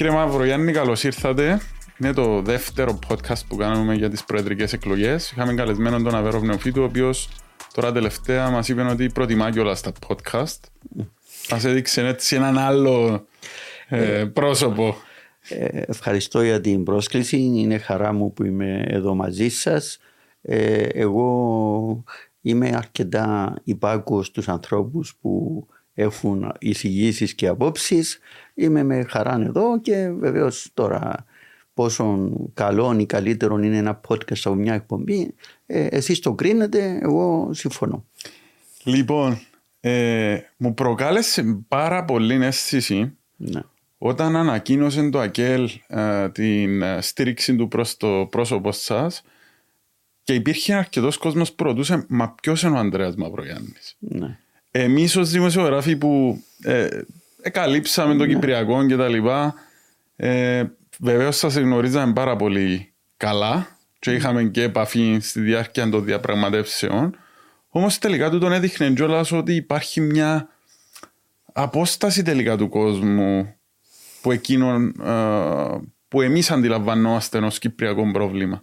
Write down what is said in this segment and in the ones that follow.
Κύριε Μαυρογιάννη, καλώς ήρθατε. Είναι το δεύτερο podcast που κάνουμε για τις προεδρικές εκλογές. Είχαμε καλεσμένο τον Αβέρο Πνεοφίτου, ο οποίος τώρα τελευταία μας είπε ότι προτιμά κιόλας τα podcast. Μας έδειξε έτσι έναν άλλο ε, πρόσωπο. Ε, ευχαριστώ για την πρόσκληση. Είναι χαρά μου που είμαι εδώ μαζί σας. Ε, εγώ είμαι αρκετά υπάκουος στους ανθρώπους που έχουν εισηγήσεις και απόψεις. Είμαι με χαρά εδώ και βεβαίως τώρα πόσο καλό ή καλύτερο είναι ένα podcast από μια εκπομπή. Ε, εσείς το κρίνετε, εγώ συμφωνώ. Λοιπόν, ε, μου προκάλεσε πάρα πολύ αίσθηση ναι. όταν ανακοίνωσε το ΑΚΕΛ ε, την ε, στήριξη του προς το πρόσωπο σας και υπήρχε αρκετός κόσμος που ρωτούσε, Μα ποιος είναι ο Ανδρέας Μαυρογιάννης; Ναι. Εμείς ως δημοσιογράφοι που ε, εκαλύψαμε το ναι. Κυπριακό και τα λοιπά, ε, βεβαίως σας γνωρίζαμε πάρα πολύ καλά και είχαμε και επαφή στη διάρκεια των διαπραγματεύσεων. Όμως τελικά του τον έδειχνε κιόλας ότι υπάρχει μια απόσταση τελικά του κόσμου που εκείνον ε, που εμείς αντιλαμβανόμαστε ως κυπριακό πρόβλημα.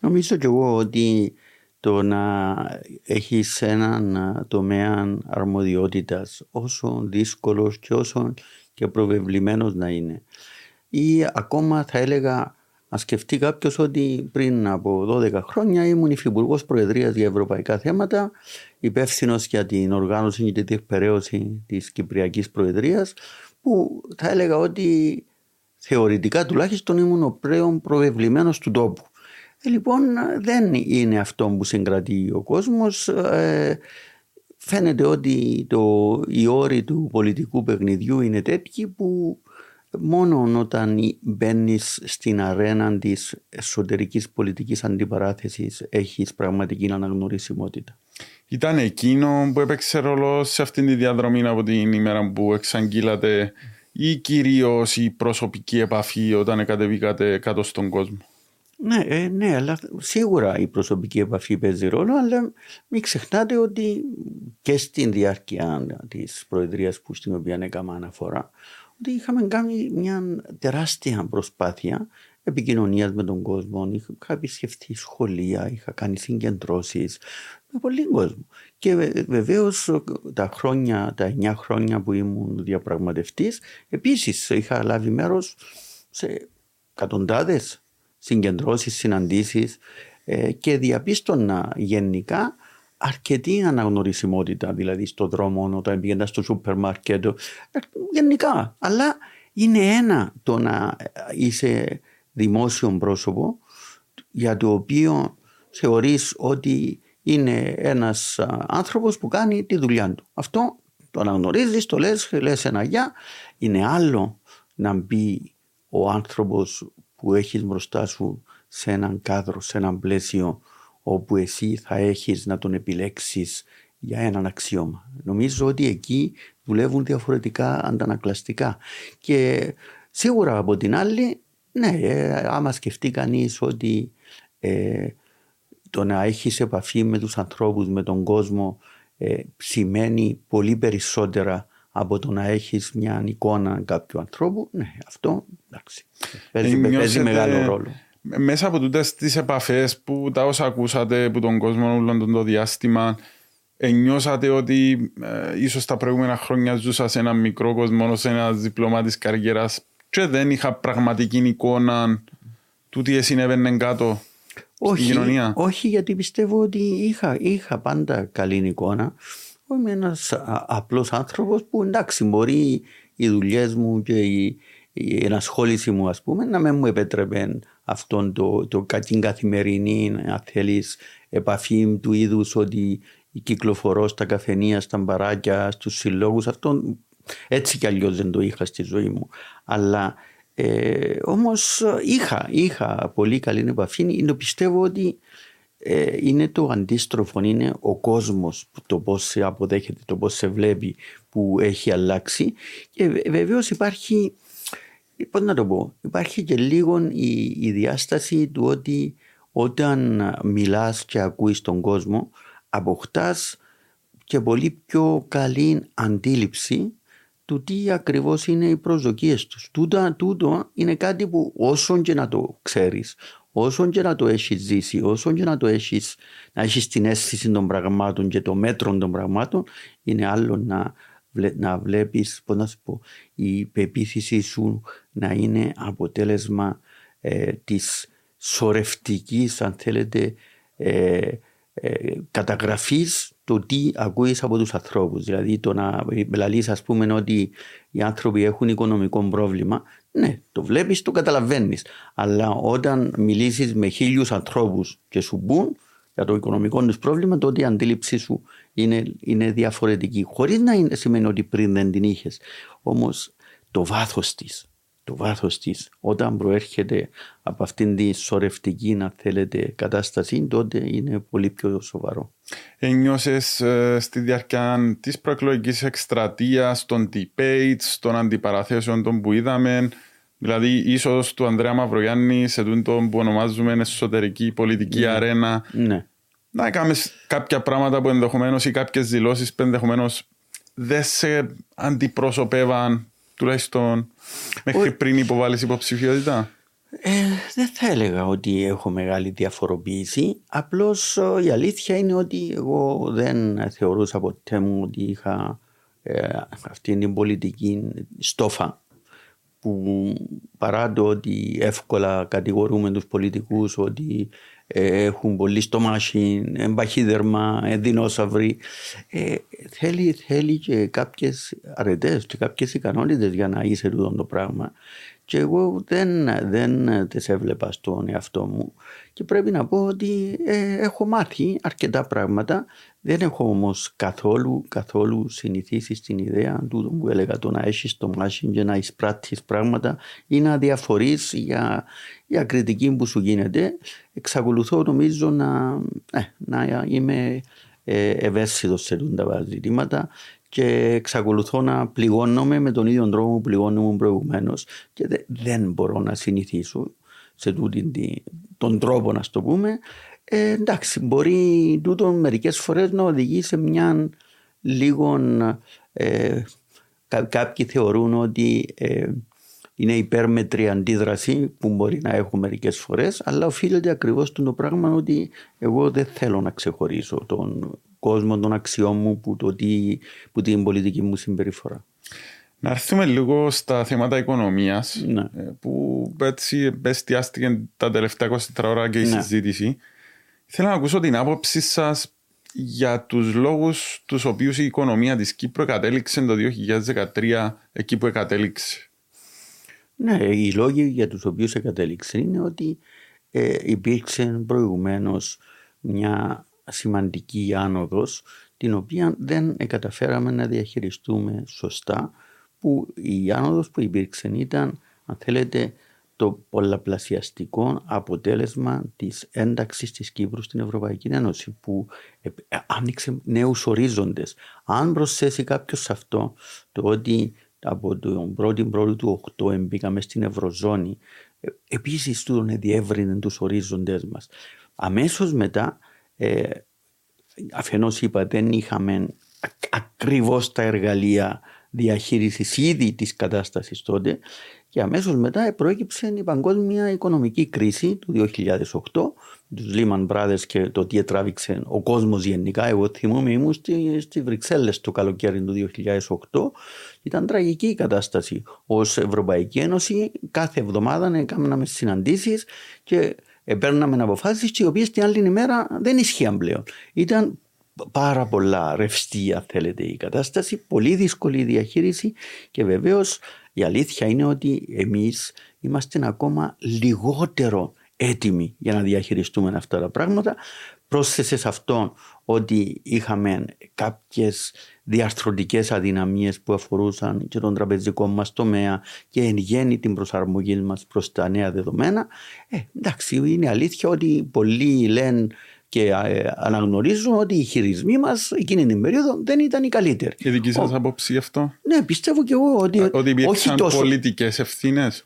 Νομίζω και εγώ ότι το να έχεις έναν τομέα αρμοδιότητας όσο δύσκολος και όσο και προβεβλημένος να είναι ή ακόμα θα έλεγα να σκεφτεί κάποιος ότι πριν από 12 χρόνια ήμουν υφυπουργός Προεδρίας για ευρωπαϊκά θέματα, υπεύθυνος για την οργάνωση και την διεκπαιρέωση της Κυπριακής Προεδρίας, που θα έλεγα ότι θεωρητικά τουλάχιστον ήμουν ο πλέον προβεβλημένος του τόπου. Ε, λοιπόν δεν είναι αυτό που συγκρατεί ο κόσμος. Ε, φαίνεται ότι το, οι όροι του πολιτικού παιχνιδιού είναι τέτοιοι που μόνο όταν μπαίνεις στην αρένα της εσωτερικής πολιτικής αντιπαράθεσης έχεις πραγματική αναγνωρισιμότητα. Ήταν εκείνο που έπαιξε ρόλο σε αυτήν τη διαδρομή από την ημέρα που εξαγγείλατε ή κυρίως η προσωπική επαφή όταν κατεβήκατε κάτω στον κόσμο; Ναι, ε, ναι, αλλά σίγουρα η προσωπική επαφή παίζει ρόλο, αλλά μην ξεχνάτε ότι και στην διάρκεια της Προεδρίας που στην οποία έκανα αναφορά, ότι είχαμε κάνει μια τεράστια προσπάθεια επικοινωνίας με τον κόσμο. Είχα επισκεφτεί σχολεία, είχα κάνει συγκεντρώσεις με πολύ κόσμο. Και βεβαίως τα χρόνια, τα 9 χρόνια που ήμουν διαπραγματευτής, επίσης είχα λάβει μέρος σε εκατοντάδες συγκεντρώσεις, συναντήσεις ε, και διαπίστωνα γενικά αρκετή αναγνωρισιμότητα, δηλαδή στο δρόμο, όταν πήγαινα στο σούπερ μάρκετ, ε, γενικά. Αλλά είναι ένα το να είσαι δημόσιο πρόσωπο για το οποίο θεωρείς ότι είναι ένας άνθρωπος που κάνει τη δουλειά του. Αυτό το αναγνωρίζεις, το λες, λες ένα γεια. Είναι άλλο να μπει ο άνθρωπος που έχεις μπροστά σου σε έναν κάδρο, σε έναν πλαίσιο όπου εσύ θα έχεις να τον επιλέξεις για έναν αξιώμα. Νομίζω ότι εκεί δουλεύουν διαφορετικά αντανακλαστικά. Και σίγουρα από την άλλη, ναι, ε, άμα σκεφτεί κανείς ότι ε, το να έχεις επαφή με τους ανθρώπους, με τον κόσμο, ε, σημαίνει πολύ περισσότερα από το να έχεις μια εικόνα κάποιου ανθρώπου, ναι, αυτό εντάξει, παίζει, ε, παίζει μεγάλο ρόλο. Μέσα από τούτες τις επαφές που τα όσα ακούσατε από τον κόσμο όλο το διάστημα, νιώσατε ότι ε, ίσως τα προηγούμενα χρόνια ζούσας σε ένα μικρό κόσμο, σε ένας διπλωμάτη καριέρας και δεν είχα πραγματική εικόνα του τι συνέβαινε κάτω όχι, στην κοινωνία; Όχι, γιατί πιστεύω ότι είχα, είχα πάντα καλή εικόνα. Είμαι ένας απλός άνθρωπος που εντάξει, μπορεί οι δουλειές μου και η, η ενασχόληση μου, ας πούμε, να μην μου επέτρεπε αυτόν το, το την καθημερινή, αν θέλεις, επαφή του είδους ότι κυκλοφορώ στα καφενεία, στα μπαράκια, στους συλλόγους. Αυτό έτσι κι αλλιώς δεν το είχα στη ζωή μου. Αλλά ε, όμως είχα, είχα πολύ καλή επαφή. Είναι, πιστεύω ότι ε, είναι το αντίστροφο, είναι ο κόσμος το πώς σε αποδέχεται, το πώς σε βλέπει που έχει αλλάξει και βεβαίως υπάρχει, πώς να το πω, υπάρχει και λίγο η, η διάσταση του ότι όταν μιλάς και ακούεις τον κόσμο αποκτάς και πολύ πιο καλή αντίληψη του τι ακριβώς είναι οι προσδοκίες τους. Τούτο, τούτο είναι κάτι που όσο και να το ξέρεις, όσο και να το έχεις ζήσει, όσο και να το έχεις, να έχεις την αίσθηση των πραγμάτων και το μέτρο των πραγμάτων, είναι άλλο να, να βλέπεις, πώς να σου πω, η πεποίθησή σου να είναι αποτέλεσμα ε, της σορευτικής, αν θέλετε, ε, ε, καταγραφής το τι ακούεις από τους ανθρώπους. Δηλαδή το να λαλείς ας πούμε ότι οι άνθρωποι έχουν οικονομικό πρόβλημα, ναι, το βλέπεις, το καταλαβαίνεις. Αλλά όταν μιλήσεις με χίλιους ανθρώπους και σου μπουν για το οικονομικό τους πρόβλημα, τότε η αντίληψή σου είναι, είναι διαφορετική. Χωρίς να είναι, σημαίνει ότι πριν δεν την είχες. Όμως το βάθος της, το βάθος της όταν προέρχεται από αυτήν τη σωρευτική να θέλετε κατάσταση τότε είναι πολύ πιο σοβαρό. Ένιωσες ε, στη διάρκεια της προεκλογικής εκστρατείας, των debates, των αντιπαραθέσεων των που είδαμε Δηλαδή, ίσως του Ανδρέα Μαυρογιάννη σε τούτο που ονομάζουμε εσωτερική πολιτική ναι. αρένα. Ναι. Να κάνει κάποια πράγματα που ενδεχομένως ή κάποιες δηλώσεις που ενδεχομένως δεν σε αντιπροσωπεύαν τουλάχιστον μέχρι Ο... πριν υποβάλεις υποψηφιότητα; Ε, δεν θα έλεγα ότι έχω μεγάλη διαφοροποίηση. Απλώς η αλήθεια είναι ότι εγώ δεν θεωρούσα ποτέ μου ότι είχα ε, αυτή την πολιτική στόφα που παρά το ότι εύκολα κατηγορούμε τους πολιτικούς ότι ε, έχουν πολύ στομάχι, εμπαχίδερμα, δεινόσαυροι. Ε, θέλει, θέλει και κάποιες αρετές και κάποιες ικανότητες για να είσαι τούτο το πράγμα. Και εγώ δεν, δεν τις έβλεπα στον εαυτό μου και πρέπει να πω ότι ε, έχω μάθει αρκετά πράγματα. Δεν έχω όμως καθόλου, καθόλου συνηθίσει στην ιδέα του που έλεγα το να έχεις το μάσιν και να εισπράττεις πράγματα ή να διαφορείς για, για κριτική που σου γίνεται. Εξακολουθώ νομίζω να, ε, να είμαι ε, ευαίσθητος σε τα ζητήματα και εξακολουθώ να πληγώνομαι με τον ίδιο τρόπο που πληγώνομαι προηγουμένως και δεν μπορώ να συνηθίσω σε τούτη τον τρόπο να το πούμε. Ε, εντάξει μπορεί τούτο μερικές φορές να οδηγεί σε μια λίγο ε, κάποιοι θεωρούν ότι ε, είναι υπέρμετρη αντίδραση που μπορεί να έχω μερικές φορές αλλά οφείλεται ακριβώς το πράγμα ότι εγώ δεν θέλω να ξεχωρίσω τον κόσμο των αξιών μου που, το τι, που την πολιτική μου συμπεριφορά. Να έρθουμε λίγο στα θέματα οικονομίας, ναι. Ε, που έτσι εστιάστηκε τα τελευταία 24 ώρα και η ναι. συζήτηση. Θέλω να ακούσω την άποψή σας για τους λόγους τους οποίους η οικονομία της Κύπρου κατέληξε το 2013 εκεί που κατέληξε. Ναι, οι λόγοι για τους οποίους κατέληξε είναι ότι ε, υπήρξε προηγουμένως μια σημαντική άνοδος την οποία δεν καταφέραμε να διαχειριστούμε σωστά που η άνοδος που υπήρξε ήταν αν θέλετε το πολλαπλασιαστικό αποτέλεσμα της ένταξης της Κύπρου στην Ευρωπαϊκή Ένωση που ε, άνοιξε νέους ορίζοντες. Αν προσθέσει κάποιος σε αυτό το ότι από τον 1η Πρώτη του 8 μπήκαμε στην Ευρωζώνη ε, επίσης τούτον διεύρυνε τους ορίζοντες μας. Αμέσως μετά ε, αφενός είπα δεν είχαμε ακριβώς τα εργαλεία διαχείρισης ήδη της κατάστασης τότε και αμέσως μετά προέκυψε η παγκόσμια οικονομική κρίση του 2008 τους Lehman Brothers και το τι τράβηξε ο κόσμος γενικά. Εγώ θυμούμαι ήμουν στη, στη Βρυξέλλες το καλοκαίρι του 2008. Ήταν τραγική η κατάσταση. Ως Ευρωπαϊκή Ένωση κάθε εβδομάδα έκαναμε συναντήσεις και παίρναμε αποφάσεις οι οποίες την άλλη ημέρα δεν ισχύαν πλέον. Ήταν πάρα πολλά ρευστή, αν θέλετε, η κατάσταση, πολύ δύσκολη η διαχείριση και βεβαίως η αλήθεια είναι ότι εμείς είμαστε ακόμα λιγότερο έτοιμοι για να διαχειριστούμε αυτά τα πράγματα. Πρόσθεσε σε αυτό ότι είχαμε κάποιες διαρθρωτικές αδυναμίες που αφορούσαν και τον τραπεζικό μας τομέα και εν γέννη την προσαρμογή μας προς τα νέα δεδομένα. Ε, εντάξει, είναι αλήθεια ότι πολλοί λένε και ε, αναγνωρίζουν ότι οι χειρισμοί μας εκείνη την περίοδο δεν ήταν οι καλύτεροι. Η δική σας άποψη γι' αυτό; Ναι, πιστεύω και εγώ ότι. Ότι υπήρξαν τόσο... πολιτικές ευθύνες;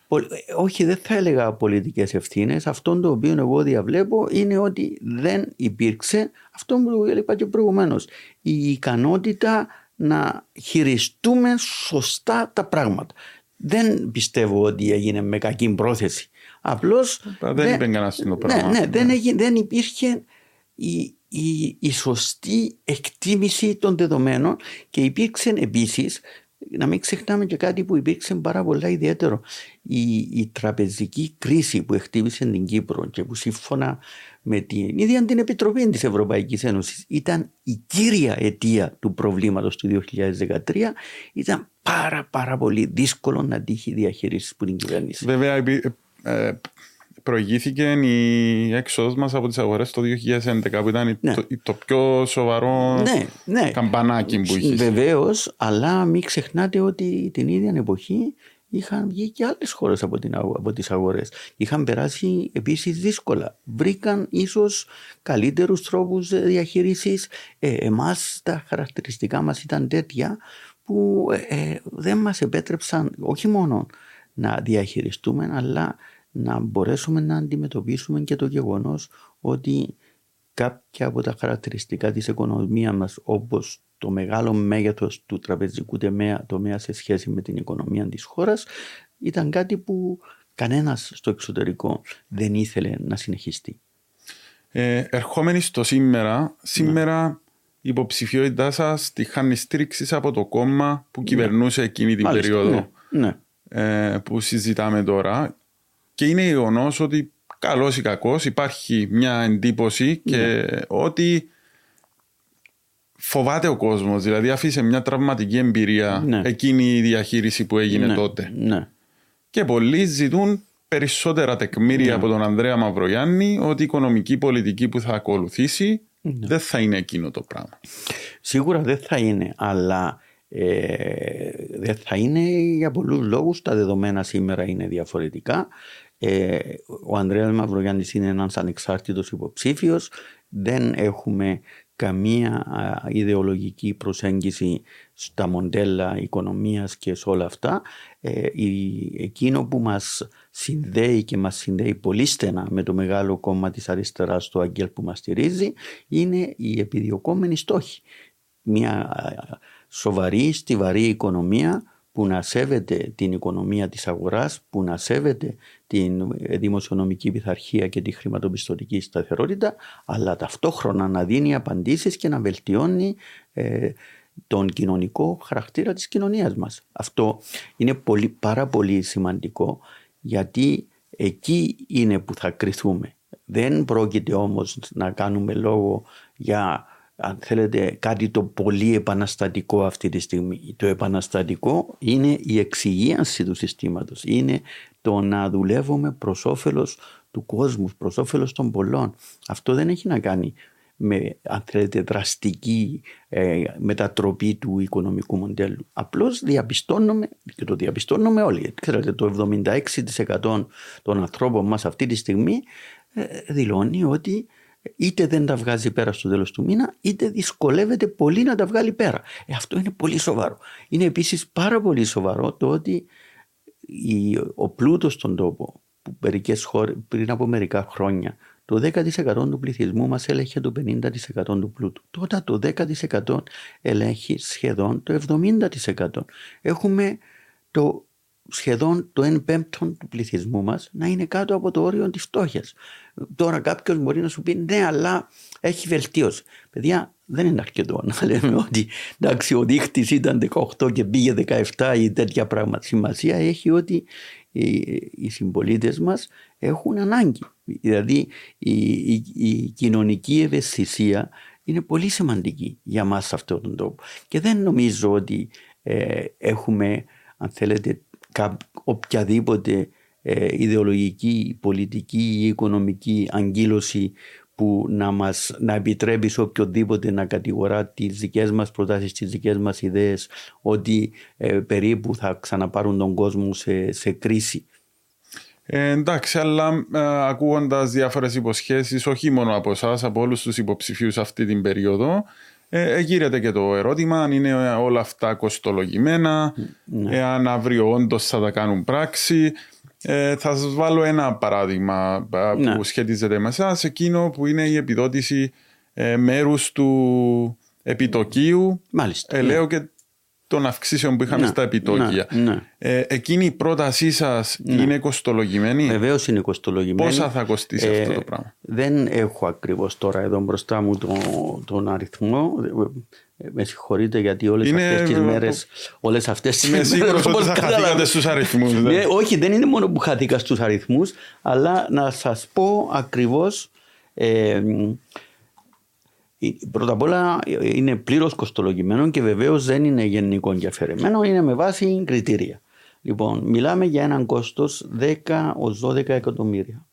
Όχι, δεν θα έλεγα πολιτικές ευθύνες. Αυτό το οποίο εγώ διαβλέπω είναι ότι δεν υπήρξε αυτό που είπα και προηγουμένως. Η ικανότητα να χειριστούμε σωστά τα πράγματα. Δεν πιστεύω ότι έγινε με κακή πρόθεση. Απλώς. Δεν, δεν είπε κανένα το ναι, πράγμα. Ναι, ναι, δεν, έγινε, δεν υπήρχε η, η, η σωστή εκτίμηση των δεδομένων και υπήρξε επίσης να μην ξεχνάμε και κάτι που υπήρξε πάρα πολλά ιδιαίτερο. Η, η τραπεζική κρίση που χτύπησε την Κύπρο και που σύμφωνα με την ίδια την Επιτροπή της Ευρωπαϊκής Ένωσης ήταν η κύρια αιτία του προβλήματος του 2013 ήταν πάρα πάρα πολύ δύσκολο να τύχει διαχείριση που την κυβέρνηση. Βέβαια ε, προηγήθηκε η έξοδος μας από τις αγορές το 2011 που ήταν ναι. το, το, πιο σοβαρό ναι, ναι. καμπανάκι που είχες. Βεβαίως, αλλά μην ξεχνάτε ότι την ίδια εποχή είχαν βγει και άλλες χώρες από, από τις αγορές. Είχαν περάσει επίσης δύσκολα. Βρήκαν ίσως καλύτερους τρόπους διαχείρισης. Ε, Εμάς τα χαρακτηριστικά μας ήταν τέτοια που ε, ε, δεν μας επέτρεψαν όχι μόνο να διαχειριστούμε αλλά να μπορέσουμε να αντιμετωπίσουμε και το γεγονός ότι κάποια από τα χαρακτηριστικά της οικονομίας μας όπως το μεγάλο μέγεθος του τραπεζικού τομέα, τομέα σε σχέση με την οικονομία της χώρας ήταν κάτι που κανένας στο εξωτερικό δεν ήθελε να συνεχιστεί. Ε, ερχόμενοι στο σήμερα, σήμερα ναι. η υποψηφιότητά σας τη χάνει στήριξη από το κόμμα που ναι. κυβερνούσε εκείνη την Μάλιστα, περίοδο ναι, ε, που συζητάμε τώρα και είναι γεγονός ότι καλός ή κακός υπάρχει μια εντύπωση και ναι. ότι φοβάται ο κόσμος. Δηλαδή, αφήσε μια τραυματική εμπειρία ναι. εκείνη η διαχείριση που έγινε ναι. τότε. Ναι. Και πολλοί ζητούν περισσότερα τεκμήρια ναι. από τον Ανδρέα Μαυρογιάννη ότι η οικονομική πολιτική που θα ακολουθήσει ναι. δεν θα είναι εκείνο το πράγμα. Σίγουρα δεν θα είναι, αλλά ε, δεν θα είναι για πολλούς λόγους. Τα δεδομένα σήμερα είναι διαφορετικά. Ε, ο Ανδρέας Μαυρογιάννης είναι ένας ανεξάρτητος υποψήφιος. Δεν έχουμε καμία ιδεολογική προσέγγιση στα μοντέλα οικονομίας και σε όλα αυτά. Ε, εκείνο που μας συνδέει και μας συνδέει πολύ στενά με το μεγάλο κόμμα της αριστεράς, το Αγγέλ που μας στηρίζει, είναι η επιδιωκόμενη στόχη. Μια σοβαρή, στιβαρή οικονομία που να σέβεται την οικονομία της αγοράς, που να σέβεται την δημοσιονομική πειθαρχία και τη χρηματοπιστωτική σταθερότητα, αλλά ταυτόχρονα να δίνει απαντήσεις και να βελτιώνει ε, τον κοινωνικό χαρακτήρα της κοινωνίας μας. Αυτό είναι πολύ, πάρα πολύ σημαντικό γιατί εκεί είναι που θα κρυθούμε. Δεν πρόκειται όμως να κάνουμε λόγο για αν θέλετε κάτι το πολύ επαναστατικό αυτή τη στιγμή. Το επαναστατικό είναι η εξυγίανση του συστήματος. Είναι το να δουλεύουμε προς όφελος του κόσμου, προς όφελος των πολλών. Αυτό δεν έχει να κάνει με αν θέλετε δραστική ε, μετατροπή του οικονομικού μοντέλου. Απλώς διαπιστώνουμε και το διαπιστώνουμε όλοι. Ξέρετε το 76% των ανθρώπων μας αυτή τη στιγμή ε, δηλώνει ότι είτε δεν τα βγάζει πέρα στο τέλος του μήνα είτε δυσκολεύεται πολύ να τα βγάλει πέρα. Ε, αυτό είναι πολύ σοβαρό. Είναι επίσης πάρα πολύ σοβαρό το ότι η, ο πλούτος στον τόπο που μερικές χώρες, πριν από μερικά χρόνια το 10% του πληθυσμού μας έλεγχε το 50% του πλούτου. Τότε το 10% ελέγχει σχεδόν το 70%. Έχουμε το σχεδόν το 1 πέμπτο του πληθυσμού μας να είναι κάτω από το όριο της φτώχειας. Τώρα κάποιος μπορεί να σου πει ναι αλλά έχει βελτίωση. Παιδιά δεν είναι αρκετό να λέμε ότι εντάξει, ο δείχτης ήταν 18 και πήγε 17 ή τέτοια πράγματα. Σημασία έχει ότι οι, οι συμπολίτες μας έχουν ανάγκη. Δηλαδή η, η, η κοινωνική ευαισθησία είναι πολύ σημαντική για μας σε αυτόν τον τόπο. Και δεν νομίζω ότι ε, έχουμε, αν θέλετε, οποιαδήποτε ε, ιδεολογική, πολιτική ή οικονομική αγκύλωση που να, μας, να επιτρέπει σε οποιοδήποτε να κατηγορά τις δικές μας προτάσεις, τις δικές μας ιδέες ότι ε, περίπου θα ξαναπάρουν τον κόσμο σε, σε κρίση. Ε, εντάξει, αλλά ε, ακούγοντας διάφορες υποσχέσεις, όχι μόνο από εσάς, από όλους τους υποψηφίους αυτή την περίοδο, ε, γύρεται και το ερώτημα αν είναι όλα αυτά κοστολογημένα, ναι. εάν αύριο όντως θα τα κάνουν πράξη. Ε, θα σας βάλω ένα παράδειγμα που ναι. σχετίζεται με εσάς, εκείνο που είναι η επιδότηση ε, μέρους του επιτοκίου, Μάλιστα. ε, λέω και των αυξήσεων που είχαμε Ναι, στα επιτόκια. ναι, ναι. Ε, εκείνη η πρότασή σας είναι κοστολογημένη; Βεβαίως είναι κοστολογημένη. Πόσα θα κοστίσει Ε, αυτό το πράγμα; Δεν έχω ακριβώς τώρα εδώ μπροστά μου τον, τον αριθμό. Ε, Με συγχωρείτε γιατί όλες Είναι, αυτές τις ε, μέρε. Όλες αυτές τις Είμαι σίγουρος ότι όπως θα καταλαβα- χαθήκατε στους αριθμούς. Ναι, όχι, δεν είναι μόνο που χάθηκα στους αριθμούς, αλλά να σας πω ακριβώς, ε, μ, ε, πρώτα απ' όλα ε, είναι πλήρως κοστολογημένο και βεβαίως δεν είναι γενικό και αφαιρεμένο, είναι με βάση κριτήρια. Λοιπόν, μιλάμε για έναν κόστος 10 ως 12 εκατομμύρια.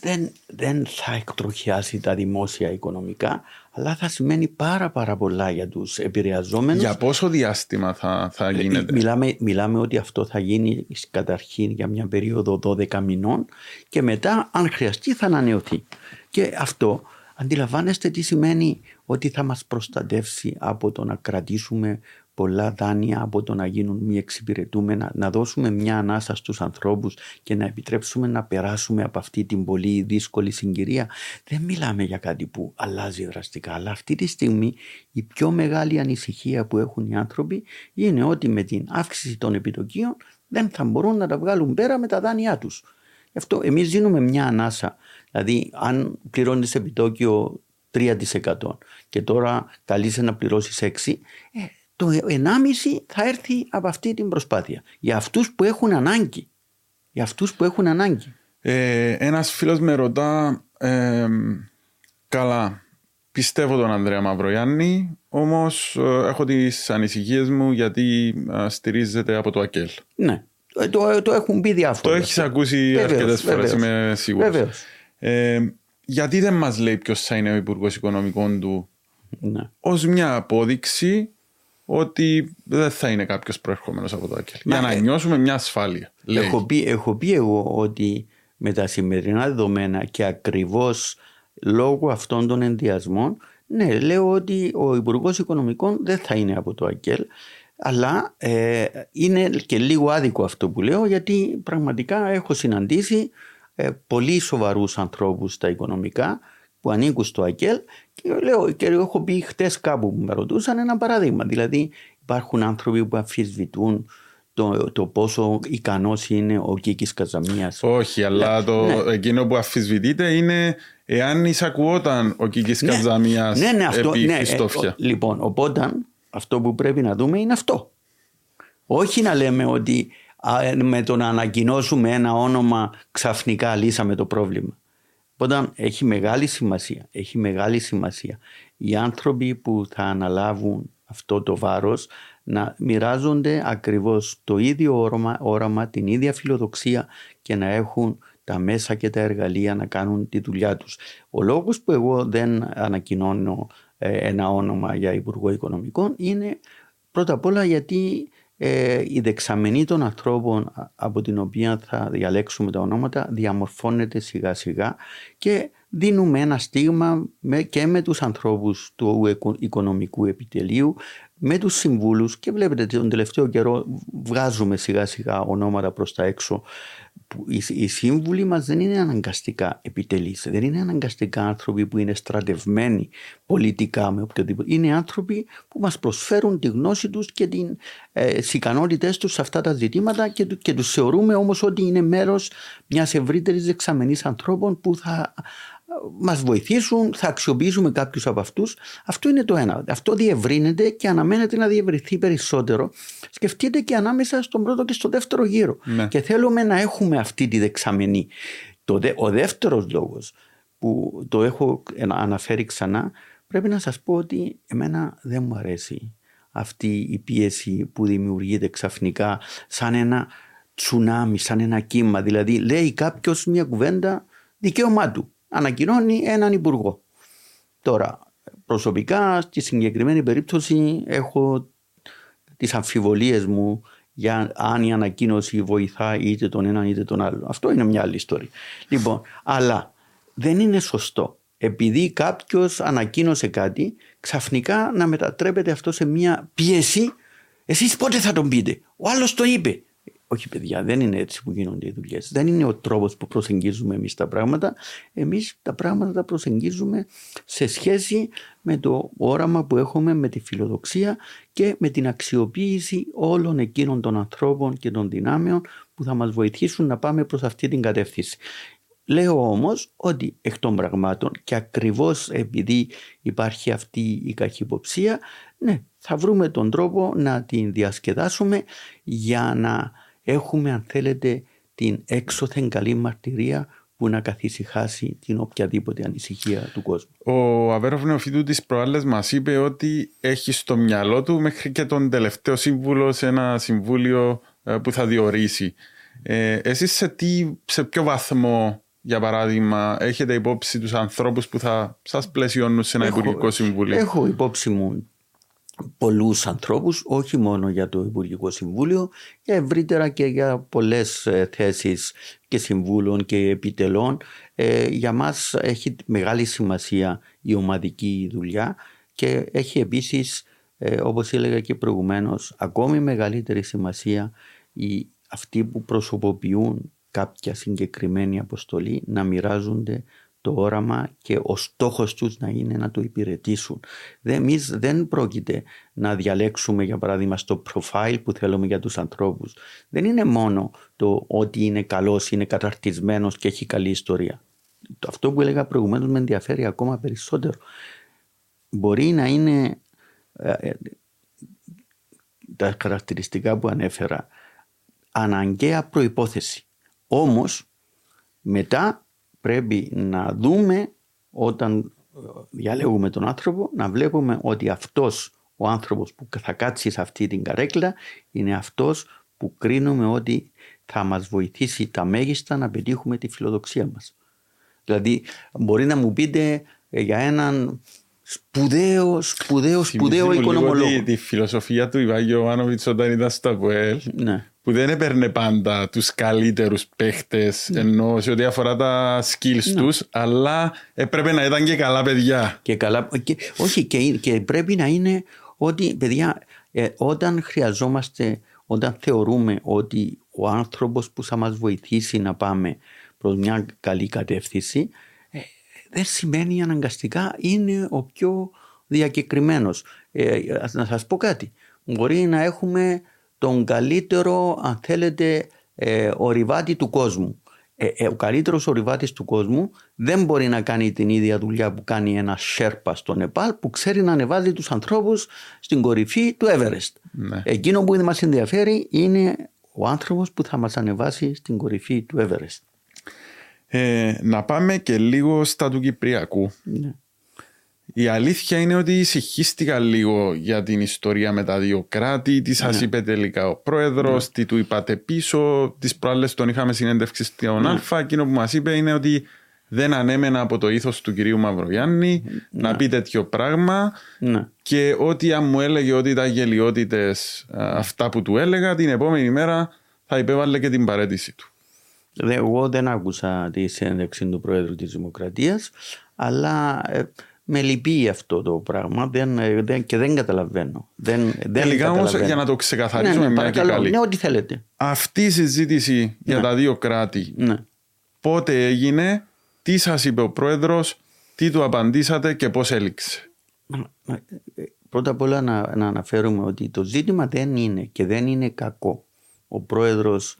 Δεν, δεν θα εκτροχιάσει τα δημόσια οικονομικά, αλλά θα σημαίνει πάρα πάρα πολλά για τους επηρεαζόμενους. Για πόσο διάστημα θα, θα γίνεται; Μιλάμε, μιλάμε ότι αυτό θα γίνει καταρχήν για μια περίοδο 12 μηνών και μετά αν χρειαστεί θα ανανεωθεί. Και αυτό αντιλαμβάνεστε τι σημαίνει ότι θα μας προστατεύσει από το να κρατήσουμε πολλά δάνεια από το να γίνουν μη εξυπηρετούμενα, να δώσουμε μια ανάσα στους ανθρώπους και να επιτρέψουμε να περάσουμε από αυτή την πολύ δύσκολη συγκυρία. Δεν μιλάμε για κάτι που αλλάζει δραστικά, αλλά αυτή τη στιγμή η πιο μεγάλη ανησυχία που έχουν οι άνθρωποι είναι ότι με την αύξηση των επιτοκίων δεν θα μπορούν να τα βγάλουν πέρα με τα δάνειά τους. Γι' αυτό εμείς δίνουμε μια ανάσα. Δηλαδή αν πληρώνεις επιτόκιο 3% και τώρα καλείσαι να πληρώσεις 6%, ε, το 1,5 θα έρθει από αυτή την προσπάθεια. Για αυτούς που έχουν ανάγκη. Για αυτούς που έχουν ανάγκη. Ε, ένας φίλος με ρωτά ε, καλά πιστεύω τον Ανδρέα Μαυρογιάννη όμως ε, έχω τις ανησυχίες μου γιατί ε, στηρίζεται από το ΑΚΕΛ. Ναι. Ε, Το, το έχουν πει διάφορα. Το έχεις ακούσει Βεβαίως, αρκετές φορές βεβαίως. είμαι σίγουρος. Βεβαίως. Ε, γιατί δεν μας λέει ποιος θα είναι ο Υπουργός Οικονομικών του; Ναι. ως μια απόδειξη ότι δεν θα είναι κάποιος προερχόμενος από το ΑΚΕΛ. Μα, Για να ε, νιώσουμε μια ασφάλεια. Λέει. Έχω πει, έχω πει εγώ ότι με τα σημερινά δεδομένα και ακριβώς λόγω αυτών των ενδιασμών ναι, λέω ότι ο Υπουργός Οικονομικών δεν θα είναι από το ΑΚΕΛ αλλά ε, είναι και λίγο άδικο αυτό που λέω γιατί πραγματικά έχω συναντήσει ε, πολύ σοβαρούς ανθρώπους στα οικονομικά που ανήκουν στο ΑΚΕΛ και λέω και έχω πει χτες κάπου που με ρωτούσαν ένα παράδειγμα δηλαδή υπάρχουν άνθρωποι που αμφισβητούν το, το πόσο ικανός είναι ο Κίκης Καζαμίας Όχι, αλλά το, ναι. εκείνο που αφισβητείται είναι εάν εισακουόταν ο Κίκης Ναι. Καζαμίας ναι, ναι, αυτό, επί ναι, ε, Χριστόφια. ο- λοιπόν, οπότε αυτό που πρέπει να δούμε είναι αυτό. Όχι να λέμε ότι α, ε, με το να ανακοινώσουμε ένα όνομα ξαφνικά λύσαμε το πρόβλημα. Οπότε έχει μεγάλη σημασία, έχει μεγάλη σημασία οι άνθρωποι που θα αναλάβουν αυτό το βάρος να μοιράζονται ακριβώς το ίδιο όραμα, όραμα, την ίδια φιλοδοξία και να έχουν τα μέσα και τα εργαλεία να κάνουν τη δουλειά τους. Ο λόγος που εγώ δεν ανακοινώνω ε, ένα όνομα για Υπουργό Οικονομικών είναι πρώτα απ' όλα γιατί ε, η δεξαμενή των ανθρώπων α- από την οποία θα διαλέξουμε τα ονόματα διαμορφώνεται σιγά σιγά και δίνουμε ένα στίγμα με, και με τους ανθρώπους του οικο- οικονομικού επιτελείου με τους συμβούλους και βλέπετε τον τελευταίο καιρό βγάζουμε σιγά σιγά ονόματα προς τα έξω που οι, οι σύμβουλοι μας δεν είναι αναγκαστικά επιτελείς, δεν είναι αναγκαστικά άνθρωποι που είναι στρατευμένοι πολιτικά με οποιοδήποτε. Είναι άνθρωποι που μας προσφέρουν τη γνώση τους και τι ε, τις ικανότητες τους σε αυτά τα ζητήματα και, του- και τους θεωρούμε όμως ότι είναι μέρος μιας ευρύτερης δεξαμενής ανθρώπων που θα μας βοηθήσουν, θα αξιοποιήσουμε κάποιους από αυτούς. Αυτό είναι το ένα. Αυτό διευρύνεται και αναμένεται να διευρυνθεί περισσότερο. Σκεφτείτε και ανάμεσα στον πρώτο και στο δεύτερο γύρο. Ναι. Και θέλουμε να έχουμε αυτή τη δεξαμενή. Το, δε- ο δεύτερος λόγος που το έχω αναφέρει ξανά πρέπει να σας πω ότι εμένα δεν μου αρέσει αυτή η πίεση που δημιουργείται ξαφνικά σαν ένα τσουνάμι, σαν ένα κύμα. Δηλαδή λέει κάποιος μια κουβέντα δικαίωμά του. Ανακοινώνει έναν υπουργό. Τώρα, προσωπικά στη συγκεκριμένη περίπτωση έχω τις αμφιβολίες μου για αν η ανακοίνωση βοηθάει είτε τον έναν είτε τον άλλο. Αυτό είναι μια άλλη ιστορία. Λοιπόν, αλλά δεν είναι σωστό επειδή κάποιος ανακοίνωσε κάτι ξαφνικά να μετατρέπεται αυτό σε μια πίεση εσείς πότε θα τον πείτε; Ο άλλος το είπε. Όχι παιδιά, δεν είναι έτσι που γίνονται οι δουλειές. Δεν είναι ο τρόπος που προσεγγίζουμε εμείς τα πράγματα. Εμείς τα πράγματα τα προσεγγίζουμε σε σχέση με το όραμα που έχουμε, με τη φιλοδοξία και με την αξιοποίηση όλων εκείνων των ανθρώπων και των δυνάμεων που θα μας βοηθήσουν να πάμε προς αυτή την κατεύθυνση. Λέω όμως ότι εκ των πραγμάτων και ακριβώς επειδή υπάρχει αυτή η καχυποψία, ναι, θα βρούμε τον τρόπο να την διασκεδάσουμε για να έχουμε αν θέλετε την έξωθεν καλή μαρτυρία που να καθησυχάσει την οποιαδήποτε ανησυχία του κόσμου. Ο Αβέροφ Νεοφίτου της προάλλες μας είπε ότι έχει στο μυαλό του μέχρι και τον τελευταίο σύμβουλο σε ένα συμβούλιο ε, που θα διορίσει. Ε, εσείς σε, τι, σε ποιο βαθμό για παράδειγμα, έχετε υπόψη τους ανθρώπους που θα σας πλαισιώνουν σε ένα έχω, Υπουργικό Συμβούλιο; Έχω υπόψη μου πολλούς ανθρώπους, όχι μόνο για το Υπουργικό Συμβούλιο, και ευρύτερα και για πολλές ε, θέσεις και συμβούλων και επιτελών. Ε, για μας έχει μεγάλη σημασία η ομαδική δουλειά και έχει επίσης, ε, όπως έλεγα και προηγουμένως, ακόμη μεγαλύτερη σημασία οι, αυτοί που προσωποποιούν κάποια συγκεκριμένη αποστολή να μοιράζονται το όραμα και ο στόχος τους να είναι να το υπηρετήσουν. Εμείς δεν πρόκειται να διαλέξουμε για παράδειγμα στο profile που θέλουμε για τους ανθρώπους. Δεν είναι μόνο το ότι είναι καλός, είναι καταρτισμένος και έχει καλή ιστορία. Αυτό που έλεγα προηγουμένως με ενδιαφέρει ακόμα περισσότερο. Μπορεί να είναι ε, ε, τα χαρακτηριστικά που ανέφερα αναγκαία προϋπόθεση. Όμως μετά πρέπει να δούμε όταν ε, διαλέγουμε τον άνθρωπο να βλέπουμε ότι αυτός ο άνθρωπος που θα κάτσει σε αυτή την καρέκλα είναι αυτός που κρίνουμε ότι θα μας βοηθήσει τα μέγιστα να πετύχουμε τη φιλοδοξία μας. Δηλαδή μπορεί να μου πείτε ε, για έναν σπουδαίο, σπουδαίο, σπουδαίο οικονομολόγο. Τη φιλοσοφία του Ιβάγιο Ιωάννοβιτς όταν ήταν στο ΑΠΟΕΛ ναι που δεν έπαιρνε πάντα τους καλύτερους παίχτες ναι. ενώ σε ό,τι αφορά τα skills ναι. τους, αλλά έπρεπε να ήταν και καλά παιδιά. Και καλά, και, όχι, και, και πρέπει να είναι ότι, παιδιά, ε, όταν χρειαζόμαστε, όταν θεωρούμε ότι ο άνθρωπος που θα μας βοηθήσει να πάμε προς μια καλή κατεύθυνση, ε, δεν σημαίνει αναγκαστικά είναι ο πιο διακεκριμένος. Ε, να σας πω κάτι. Μπορεί να έχουμε τον καλύτερο, αν θέλετε, ε, ορειβάτη του κόσμου. Ε, ε, ο καλύτερος ορειβάτης του κόσμου δεν μπορεί να κάνει την ίδια δουλειά που κάνει ένα Σέρπα στο Νεπάλ που ξέρει να ανεβάζει τους ανθρώπους στην κορυφή του Everest. Ναι. Εκείνο που μας ενδιαφέρει είναι ο άνθρωπος που θα μας ανεβάσει στην κορυφή του Everest. Ε, να πάμε και λίγο στα του Κυπριακού. Ναι. Η αλήθεια είναι ότι ησυχίστηκα λίγο για την ιστορία με τα δύο κράτη. Τι σας ναι. είπε τελικά ο πρόεδρος, ναι. τι του είπατε πίσω. Τις προάλλες τον είχαμε συνέντευξη στον ναι. Α. Εκείνο που μας είπε είναι ότι δεν ανέμενα από το ήθος του κυρίου Μαυρογιάννη να πει τέτοιο πράγμα. Και ότι αν μου έλεγε ότι ήταν γελιότητες αυτά που του έλεγα, την επόμενη μέρα θα υπέβαλε και την παρέτηση του. Εγώ δεν άκουσα τη συνέντευξη του Πρόεδρου της Δημοκρατίας, αλλά ε, με λυπεί αυτό το πράγμα δεν, ε, δεν, και δεν καταλαβαίνω. Δεν, δεν Τελικά όμως για να το ξεκαθαρίσουμε ναι, ναι, μια και καλή. Ναι, ό,τι θέλετε. Αυτή η συζήτηση για ναι. τα δύο κράτη ναι. πότε έγινε, τι σας είπε ο πρόεδρος, τι του απαντήσατε και πώς έληξε. Ε, πρώτα απ' όλα να, να αναφέρουμε ότι το ζήτημα δεν είναι και δεν είναι κακό. Ο πρόεδρος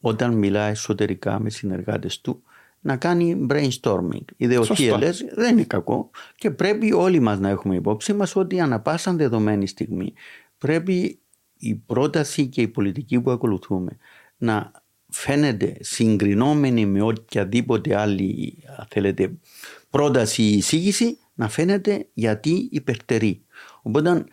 όταν μιλά εσωτερικά με συνεργάτες του να κάνει brainstorming. Ιδεοχείελε δεν είναι κακό και πρέπει όλοι μας να έχουμε υπόψη μας ότι ανα πάσα δεδομένη στιγμή πρέπει η πρόταση και η πολιτική που ακολουθούμε να φαίνεται συγκρινόμενη με οποιαδήποτε άλλη θέλετε, πρόταση ή εισήγηση να φαίνεται γιατί υπερτερεί. Οπότε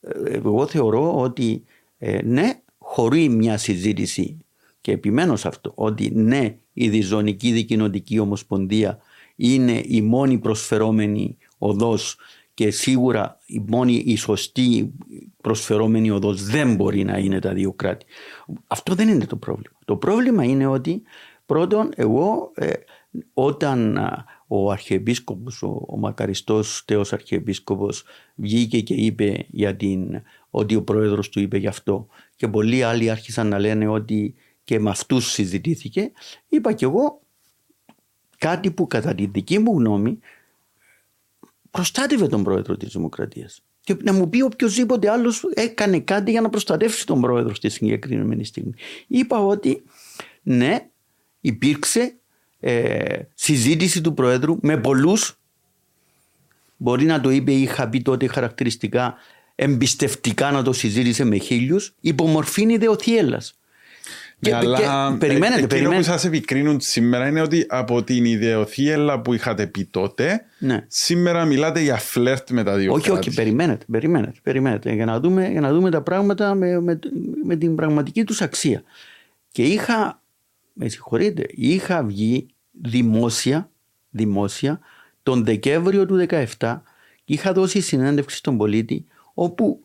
ε, εγώ θεωρώ ότι ε, ναι, χωρί μια συζήτηση και επιμένω σε αυτό ότι ναι η Διζωνική Δικοινοτική Ομοσπονδία είναι η μόνη προσφερόμενη οδός και σίγουρα η μόνη η σωστή προσφερόμενη οδός δεν μπορεί να είναι τα δύο κράτη. Αυτό δεν είναι το πρόβλημα. Το πρόβλημα είναι ότι πρώτον εγώ ε, όταν, ο Αρχιεπίσκοπος, ο, ο μακαριστός τέος Αρχιεπίσκοπος βγήκε και είπε για την, ότι ο πρόεδρος του είπε γι' αυτό και πολλοί άλλοι άρχισαν να λένε ότι και με αυτούς συζητήθηκε είπα κι εγώ κάτι που κατά τη δική μου γνώμη προστάτευε τον πρόεδρο της Δημοκρατίας και να μου πει οποιοδήποτε άλλος έκανε κάτι για να προστατεύσει τον πρόεδρο στη συγκεκριμένη στιγμή. Είπα ότι ναι, υπήρξε ε, συζήτηση του Προέδρου με πολλούς. Μπορεί να το είπε, είχα πει τότε χαρακτηριστικά, εμπιστευτικά να το συζήτησε με χίλιους, υπομορφήν ιδεοθιέλας. Και, αλλά και, περιμένετε, εκείνο που σας επικρίνουν σήμερα είναι ότι από την ιδεοθύελα που είχατε πει τότε, ναι. σήμερα μιλάτε για φλερτ με τα δύο Όχι, όχι, περιμένετε, περιμένετε, περιμένετε για, να δούμε, για να δούμε τα πράγματα με, με, με την πραγματική τους αξία. Και είχα, με συγχωρείτε, είχα βγει δημόσια, δημόσια τον Δεκέμβριο του 2017 και είχα δώσει συνέντευξη στον πολίτη όπου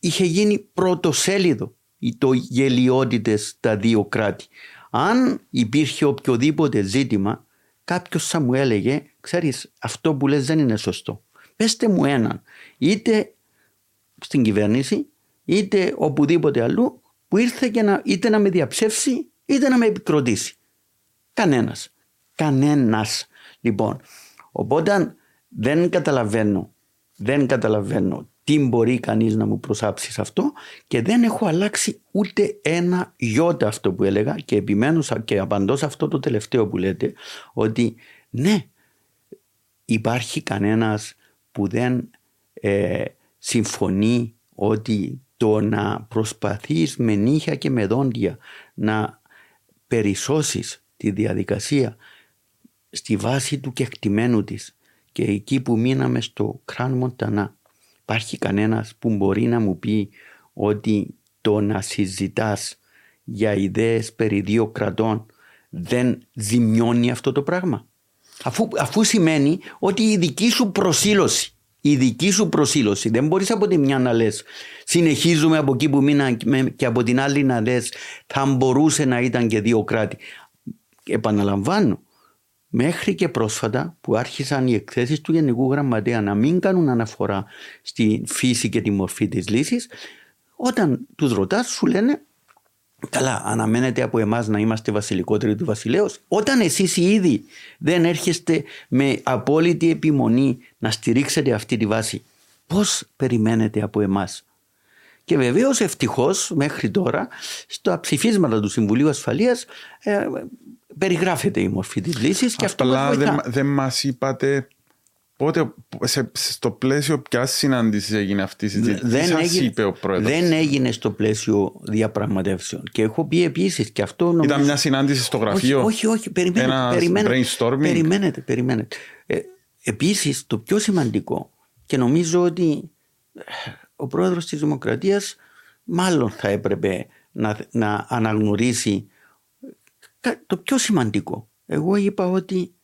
είχε γίνει πρωτοσέλιδο το γελιότητες τα δύο κράτη. Αν υπήρχε οποιοδήποτε ζήτημα, κάποιος θα μου έλεγε, ξέρεις, αυτό που λες δεν είναι σωστό. Πεστε μου έναν, είτε στην κυβέρνηση, είτε οπουδήποτε αλλού, που ήρθε και να, είτε να με διαψεύσει, είτε να με επικροτήσει. Κανένας. Κανένας. Λοιπόν, οπότε δεν καταλαβαίνω, δεν καταλαβαίνω τι μπορεί κανείς να μου προσάψει σε αυτό και δεν έχω αλλάξει ούτε ένα γιώτα αυτό που έλεγα και επιμένω και απαντώ σε αυτό το τελευταίο που λέτε ότι ναι υπάρχει κανένας που δεν ε, συμφωνεί ότι το να προσπαθείς με νύχια και με δόντια να περισσώσεις τη διαδικασία στη βάση του κεκτημένου της και εκεί που μείναμε στο Κράν Μοντανά Υπάρχει κανένας που μπορεί να μου πει ότι το να συζητάς για ιδέες περί δύο κρατών δεν ζημιώνει αυτό το πράγμα. Αφού, αφού σημαίνει ότι η δική σου προσήλωση η δική σου προσήλωση. Δεν μπορείς από τη μια να λες συνεχίζουμε από εκεί που μείνα και από την άλλη να λες θα μπορούσε να ήταν και δύο κράτη. Επαναλαμβάνω, μέχρι και πρόσφατα που άρχισαν οι εκθέσεις του Γενικού Γραμματέα να μην κάνουν αναφορά στη φύση και τη μορφή της λύσης, όταν τους ρωτάς σου λένε Καλά, αναμένετε από εμάς να είμαστε βασιλικότεροι του βασιλέως. Όταν εσείς ήδη δεν έρχεστε με απόλυτη επιμονή να στηρίξετε αυτή τη βάση, πώς περιμένετε από εμάς. Και βεβαίως ευτυχώς μέχρι τώρα στα ψηφίσματα του Συμβουλίου Ασφαλείας ε, περιγράφεται η μορφή της λύσης και αυτό μας δεν, δεν μας είπατε πότε, σε, στο πλαίσιο ποια συνάντηση έγινε αυτή η συζήτηση, δεν τι έγινε, είπε ο πρόεδρος; Δεν έγινε στο πλαίσιο διαπραγματεύσεων και έχω πει επίσης και αυτό νομίζω... Ήταν μια συνάντηση στο γραφείο, όχι, όχι, όχι περιμένετε, ένα περιμένετε, brainstorming; Περιμένετε, περιμένετε. Ε, επίσης το πιο σημαντικό και νομίζω ότι ε, ο πρόεδρος της Δημοκρατίας μάλλον θα έπρεπε να, να αναγνωρίσει το πιο σημαντικό. Εγώ είπα ότι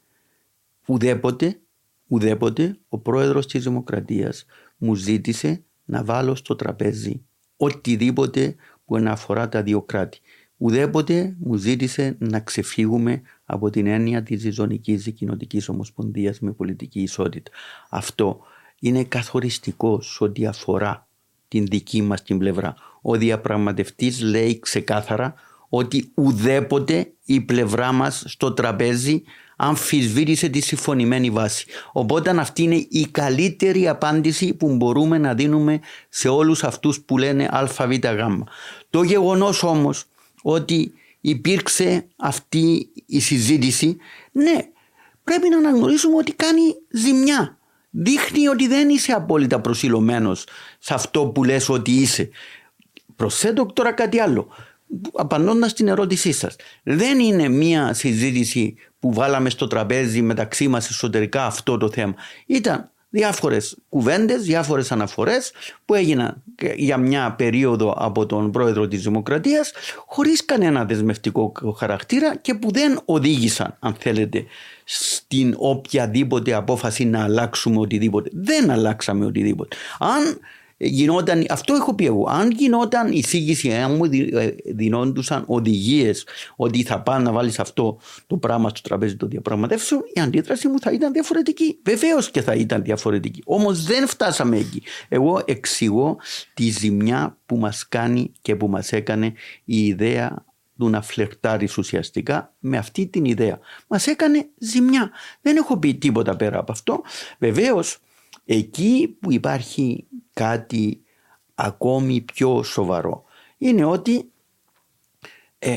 ουδέποτε, ουδέποτε ο πρόεδρος της Δημοκρατίας μου ζήτησε να βάλω στο τραπέζι οτιδήποτε που αφορά τα δύο κράτη. Ουδέποτε μου ζήτησε να ξεφύγουμε από την έννοια της ζωνικής κοινοτικής ομοσπονδίας με πολιτική ισότητα. Αυτό είναι καθοριστικός σε ό,τι αφορά την δική μας την πλευρά. Ο διαπραγματευτής λέει ξεκάθαρα ότι ουδέποτε η πλευρά μας στο τραπέζι αμφισβήτησε τη συμφωνημένη βάση. Οπότε αυτή είναι η καλύτερη απάντηση που μπορούμε να δίνουμε σε όλους αυτούς που λένε ΑΒΓ. Το γεγονός όμως ότι υπήρξε αυτή η συζήτηση, ναι, πρέπει να αναγνωρίσουμε ότι κάνει ζημιά. Δείχνει ότι δεν είσαι απόλυτα προσιλωμένος σε αυτό που λες ότι είσαι. Προσθέτω τώρα κάτι άλλο απαντώντας στην ερώτησή σας, δεν είναι μία συζήτηση που βάλαμε στο τραπέζι μεταξύ μας εσωτερικά αυτό το θέμα. Ήταν διάφορες κουβέντες, διάφορες αναφορές που έγιναν για μια περίοδο από τον πρόεδρο της Δημοκρατίας χωρίς κανένα δεσμευτικό χαρακτήρα και που δεν οδήγησαν, αν θέλετε, στην οποιαδήποτε απόφαση να αλλάξουμε οτιδήποτε. Δεν αλλάξαμε οτιδήποτε. Αν γινόταν, αυτό έχω πει εγώ, αν γινόταν εισήγηση, αν μου δινόντουσαν οδηγίες ότι θα πάνε να βάλεις αυτό το πράγμα στο τραπέζι των διαπραγματεύσεων, η αντίδραση μου θα ήταν διαφορετική. Βεβαίως και θα ήταν διαφορετική. Όμως δεν φτάσαμε εκεί. Εγώ εξηγώ τη ζημιά που μας κάνει και που μας έκανε η ιδέα του να φλερτάρεις ουσιαστικά με αυτή την ιδέα. Μας έκανε ζημιά. Δεν έχω πει τίποτα πέρα από αυτό. Βεβαίως, εκεί που υπάρχει κάτι ακόμη πιο σοβαρό είναι ότι ε,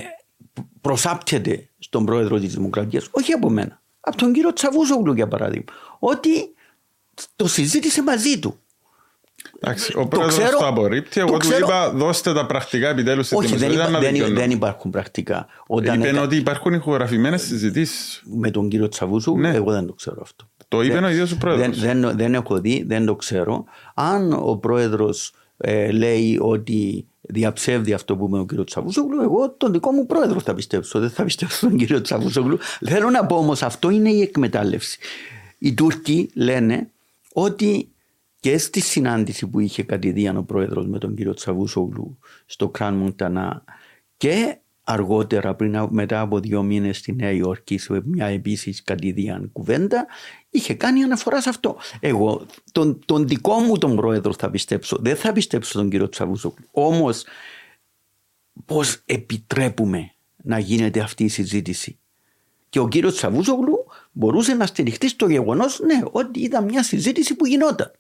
προσάπτεται στον πρόεδρο της Δημοκρατίας, όχι από μένα, από τον κύριο Τσαβούζογλου για παράδειγμα, ότι το συζήτησε μαζί του. Εντάξει, ο πρόεδρος το απορρίπτει. Εγώ του είπα δώστε τα πρακτικά επιτέλους στην Όχι, δεν, υπά, δεν, δεν, υπάρχουν πρακτικά. Όταν Είπε ότι υπάρχουν ηχογραφημένες συζητήσεις. Με τον κύριο Τσαβούζου, ναι. εγώ δεν το ξέρω αυτό. Το είπε ο ίδιος ο πρόεδρος. Δεν, δεν, δεν, έχω δει, δεν το ξέρω. Αν ο πρόεδρος ε, λέει ότι διαψεύδει αυτό που είπε ο κύριος Τσαβούσογλου, εγώ τον δικό μου πρόεδρο θα πιστέψω. Δεν θα πιστέψω τον κύριο Τσαβούσογλου. Θέλω να πω όμως αυτό είναι η εκμετάλλευση. Οι Τούρκοι λένε ότι και στη συνάντηση που είχε κατηδίαν ο πρόεδρος με τον κύριο Τσαβούσογλου στο Κραν Μοντανά και αργότερα πριν μετά από δύο μήνες στη Νέα Υόρκη σε μια επίσης κατηδίαν κουβέντα είχε κάνει αναφορά σε αυτό. Εγώ τον, τον δικό μου τον πρόεδρο θα πιστέψω, δεν θα πιστέψω τον κύριο Τσαβούσογλου. Όμως πώς επιτρέπουμε να γίνεται αυτή η συζήτηση. Και ο κύριος Τσαβούσογλου μπορούσε να στηριχτεί στο γεγονός ναι, ότι ήταν μια συζήτηση που γινόταν.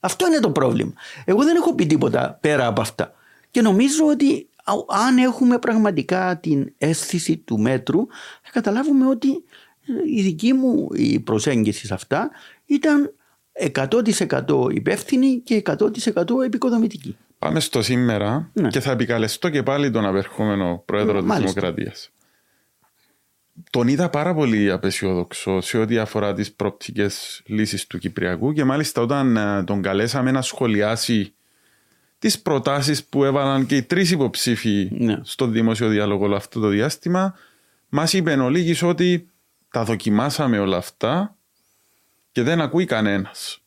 Αυτό είναι το πρόβλημα. Εγώ δεν έχω πει τίποτα πέρα από αυτά. Και νομίζω ότι αν έχουμε πραγματικά την αίσθηση του μέτρου θα καταλάβουμε ότι ε, η δική μου η προσέγγιση σε αυτά ήταν 100% υπεύθυνη και 100% επικοδομητική. Πάμε στο σήμερα ναι. και θα επικαλεστώ και πάλι τον απερχόμενο πρόεδρο της Δημοκρατίας. Τον είδα πάρα πολύ απεσιόδοξο σε ό,τι αφορά τις πρόπτικες λύσεις του Κυπριακού και μάλιστα όταν ε, τον καλέσαμε να σχολιάσει τις προτάσεις που έβαλαν και οι τρεις υποψήφοι ναι. στο δημόσιο διάλογο αυτό το διάστημα μας είπε ο Λίγης ότι τα δοκιμάσαμε όλα αυτά και δεν ακούει κανένας.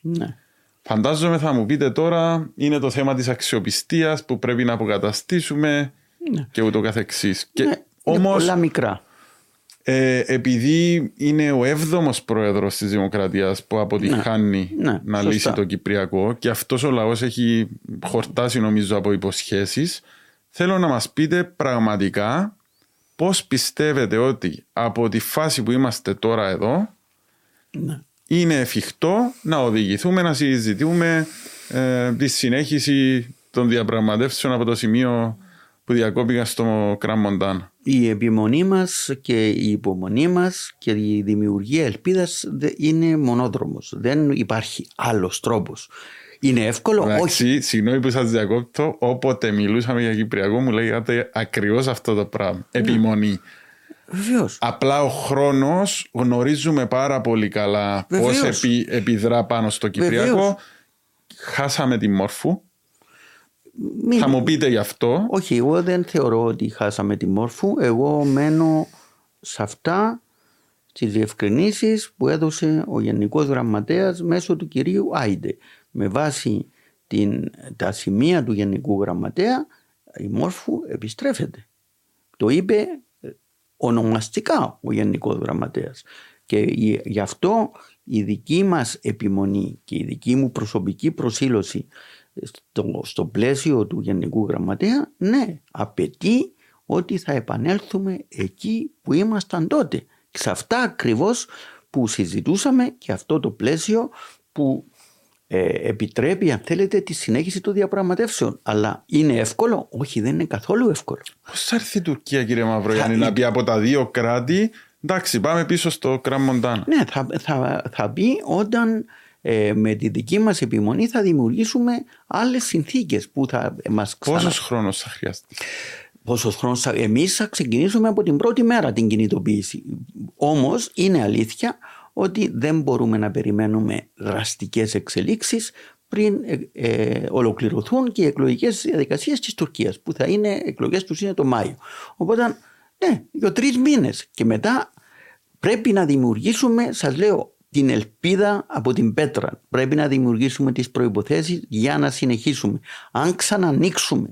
Ναι. Φαντάζομαι θα μου πείτε τώρα είναι το θέμα της αξιοπιστίας που πρέπει να αποκαταστήσουμε ναι. και ούτω καθεξής. Ναι, όμως, πολλά μικρά. Ε, επειδή είναι ο έβδομος πρόεδρος της Δημοκρατίας που αποτυχάνει ναι, ναι, να λύσει το Κυπριακό και αυτός ο λαός έχει χορτάσει νομίζω από υποσχέσεις θέλω να μας πείτε πραγματικά πώς πιστεύετε ότι από τη φάση που είμαστε τώρα εδώ ναι. είναι εφικτό να οδηγηθούμε να συζητούμε ε, τη συνέχιση των διαπραγματεύσεων από το σημείο που διακόπηκαν στο Κραμμοντάν. Η επιμονή μας και η υπομονή μας και η δημιουργία ελπίδας είναι μονόδρομος. Δεν υπάρχει άλλος τρόπος. Είναι εύκολο, Εντάξει, όχι. Συγγνώμη που σας διακόπτω, όποτε μιλούσαμε για Κυπριακό μου λέγατε ακριβώς αυτό το πράγμα. Ναι. Επιμονή. Βεβαίως. Απλά ο χρόνος γνωρίζουμε πάρα πολύ καλά πώς επι, επιδρά πάνω στο Κυπριακό. Βεβαίως. Χάσαμε τη μόρφου. Μην... Θα μου πείτε γι' αυτό. Όχι, εγώ δεν θεωρώ ότι χάσαμε τη μόρφου. Εγώ μένω σε αυτά τις διευκρινήσεις που έδωσε ο Γενικός Γραμματέας μέσω του κυρίου Άιντε. Με βάση την, τα σημεία του Γενικού Γραμματέα η μόρφου επιστρέφεται. Το είπε ε, ονομαστικά ο Γενικός Γραμματέας. Και γι' αυτό η δική μας επιμονή και η δική μου προσωπική προσήλωση στο, στο πλαίσιο του Γενικού Γραμματέα, ναι, απαιτεί ότι θα επανέλθουμε εκεί που ήμασταν τότε. Σε αυτά ακριβώς που συζητούσαμε και αυτό το πλαίσιο που ε, επιτρέπει αν θέλετε τη συνέχιση των διαπραγματεύσεων. Αλλά είναι εύκολο; Όχι δεν είναι καθόλου εύκολο. Πώς θα έρθει η Τουρκία κύριε Μαυρογιάννη θα... να πει από τα δύο κράτη εντάξει πάμε πίσω στο Κραμμοντάν. Ναι θα, θα, θα πει όταν ε, με τη δική μας επιμονή θα δημιουργήσουμε άλλες συνθήκες που θα μας ξανα... Πόσος χρόνος θα χρειαστεί; Πόσος χρόνος θα... Εμείς θα ξεκινήσουμε από την πρώτη μέρα την κινητοποίηση. Όμως είναι αλήθεια ότι δεν μπορούμε να περιμένουμε δραστικές εξελίξεις πριν ε, ε ολοκληρωθούν και οι εκλογικές διαδικασίες της Τουρκίας που θα είναι εκλογές τους είναι το Μάιο. Οπότε ναι, για τρεις μήνες και μετά πρέπει να δημιουργήσουμε, σας λέω, την ελπίδα από την πέτρα. Πρέπει να δημιουργήσουμε τις προϋποθέσεις για να συνεχίσουμε. Αν ξανανοίξουμε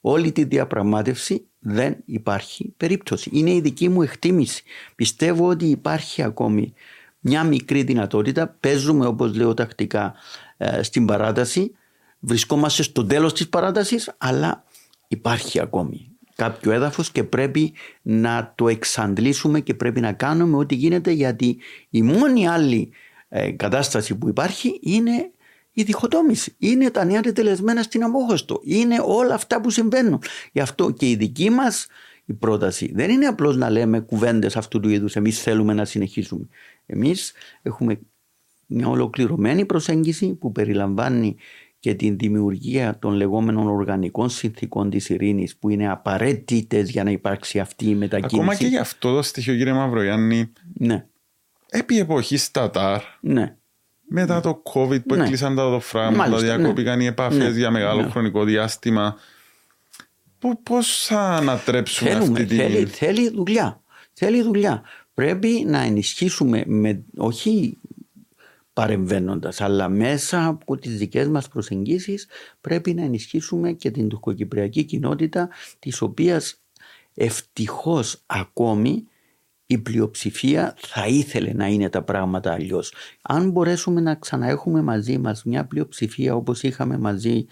όλη τη διαπραγμάτευση δεν υπάρχει περίπτωση. Είναι η δική μου εκτίμηση. Πιστεύω ότι υπάρχει ακόμη μια μικρή δυνατότητα. Παίζουμε όπως λέω τακτικά ε, στην παράταση. Βρισκόμαστε στο τέλος της παράτασης αλλά υπάρχει ακόμη κάποιο έδαφος και πρέπει να το εξαντλήσουμε και πρέπει να κάνουμε ό,τι γίνεται γιατί η μόνη άλλη ε, κατάσταση που υπάρχει είναι η διχοτόμηση. Είναι τα νέα τελεσμένα στην αμόχωστο. Είναι όλα αυτά που συμβαίνουν. Γι' αυτό και η δική μας η πρόταση δεν είναι απλώς να λέμε κουβέντες αυτού του είδους εμείς θέλουμε να συνεχίσουμε. Εμείς έχουμε μια ολοκληρωμένη προσέγγιση που περιλαμβάνει και την δημιουργία των λεγόμενων οργανικών συνθήκων της ειρήνης που είναι απαραίτητες για να υπάρξει αυτή η μετακίνηση. Ακόμα και γι' αυτό το στοιχείο κύριε Μαυρογιάννη ναι. επί εποχής Στατάρ ναι. μετά το COVID που ναι. έκλεισαν τα οδοφράγματα, διακόπηκαν ναι. οι επαφές ναι. για μεγάλο ναι. χρονικό διάστημα Πώς θα ανατρέψουμε Θέλουμε, αυτή τη... Θέλει, θέλει δουλειά. Θέλει δουλειά. Πρέπει να ενισχύσουμε με, όχι παρεμβαίνοντας αλλά μέσα από τις δικές μας προσεγγίσεις πρέπει να ενισχύσουμε και την τουρκοκυπριακή κοινότητα της οποίας ευτυχώς ακόμη η πλειοψηφία θα ήθελε να είναι τα πράγματα αλλιώς. Αν μπορέσουμε να ξαναέχουμε μαζί μας μια πλειοψηφία όπως είχαμε μαζί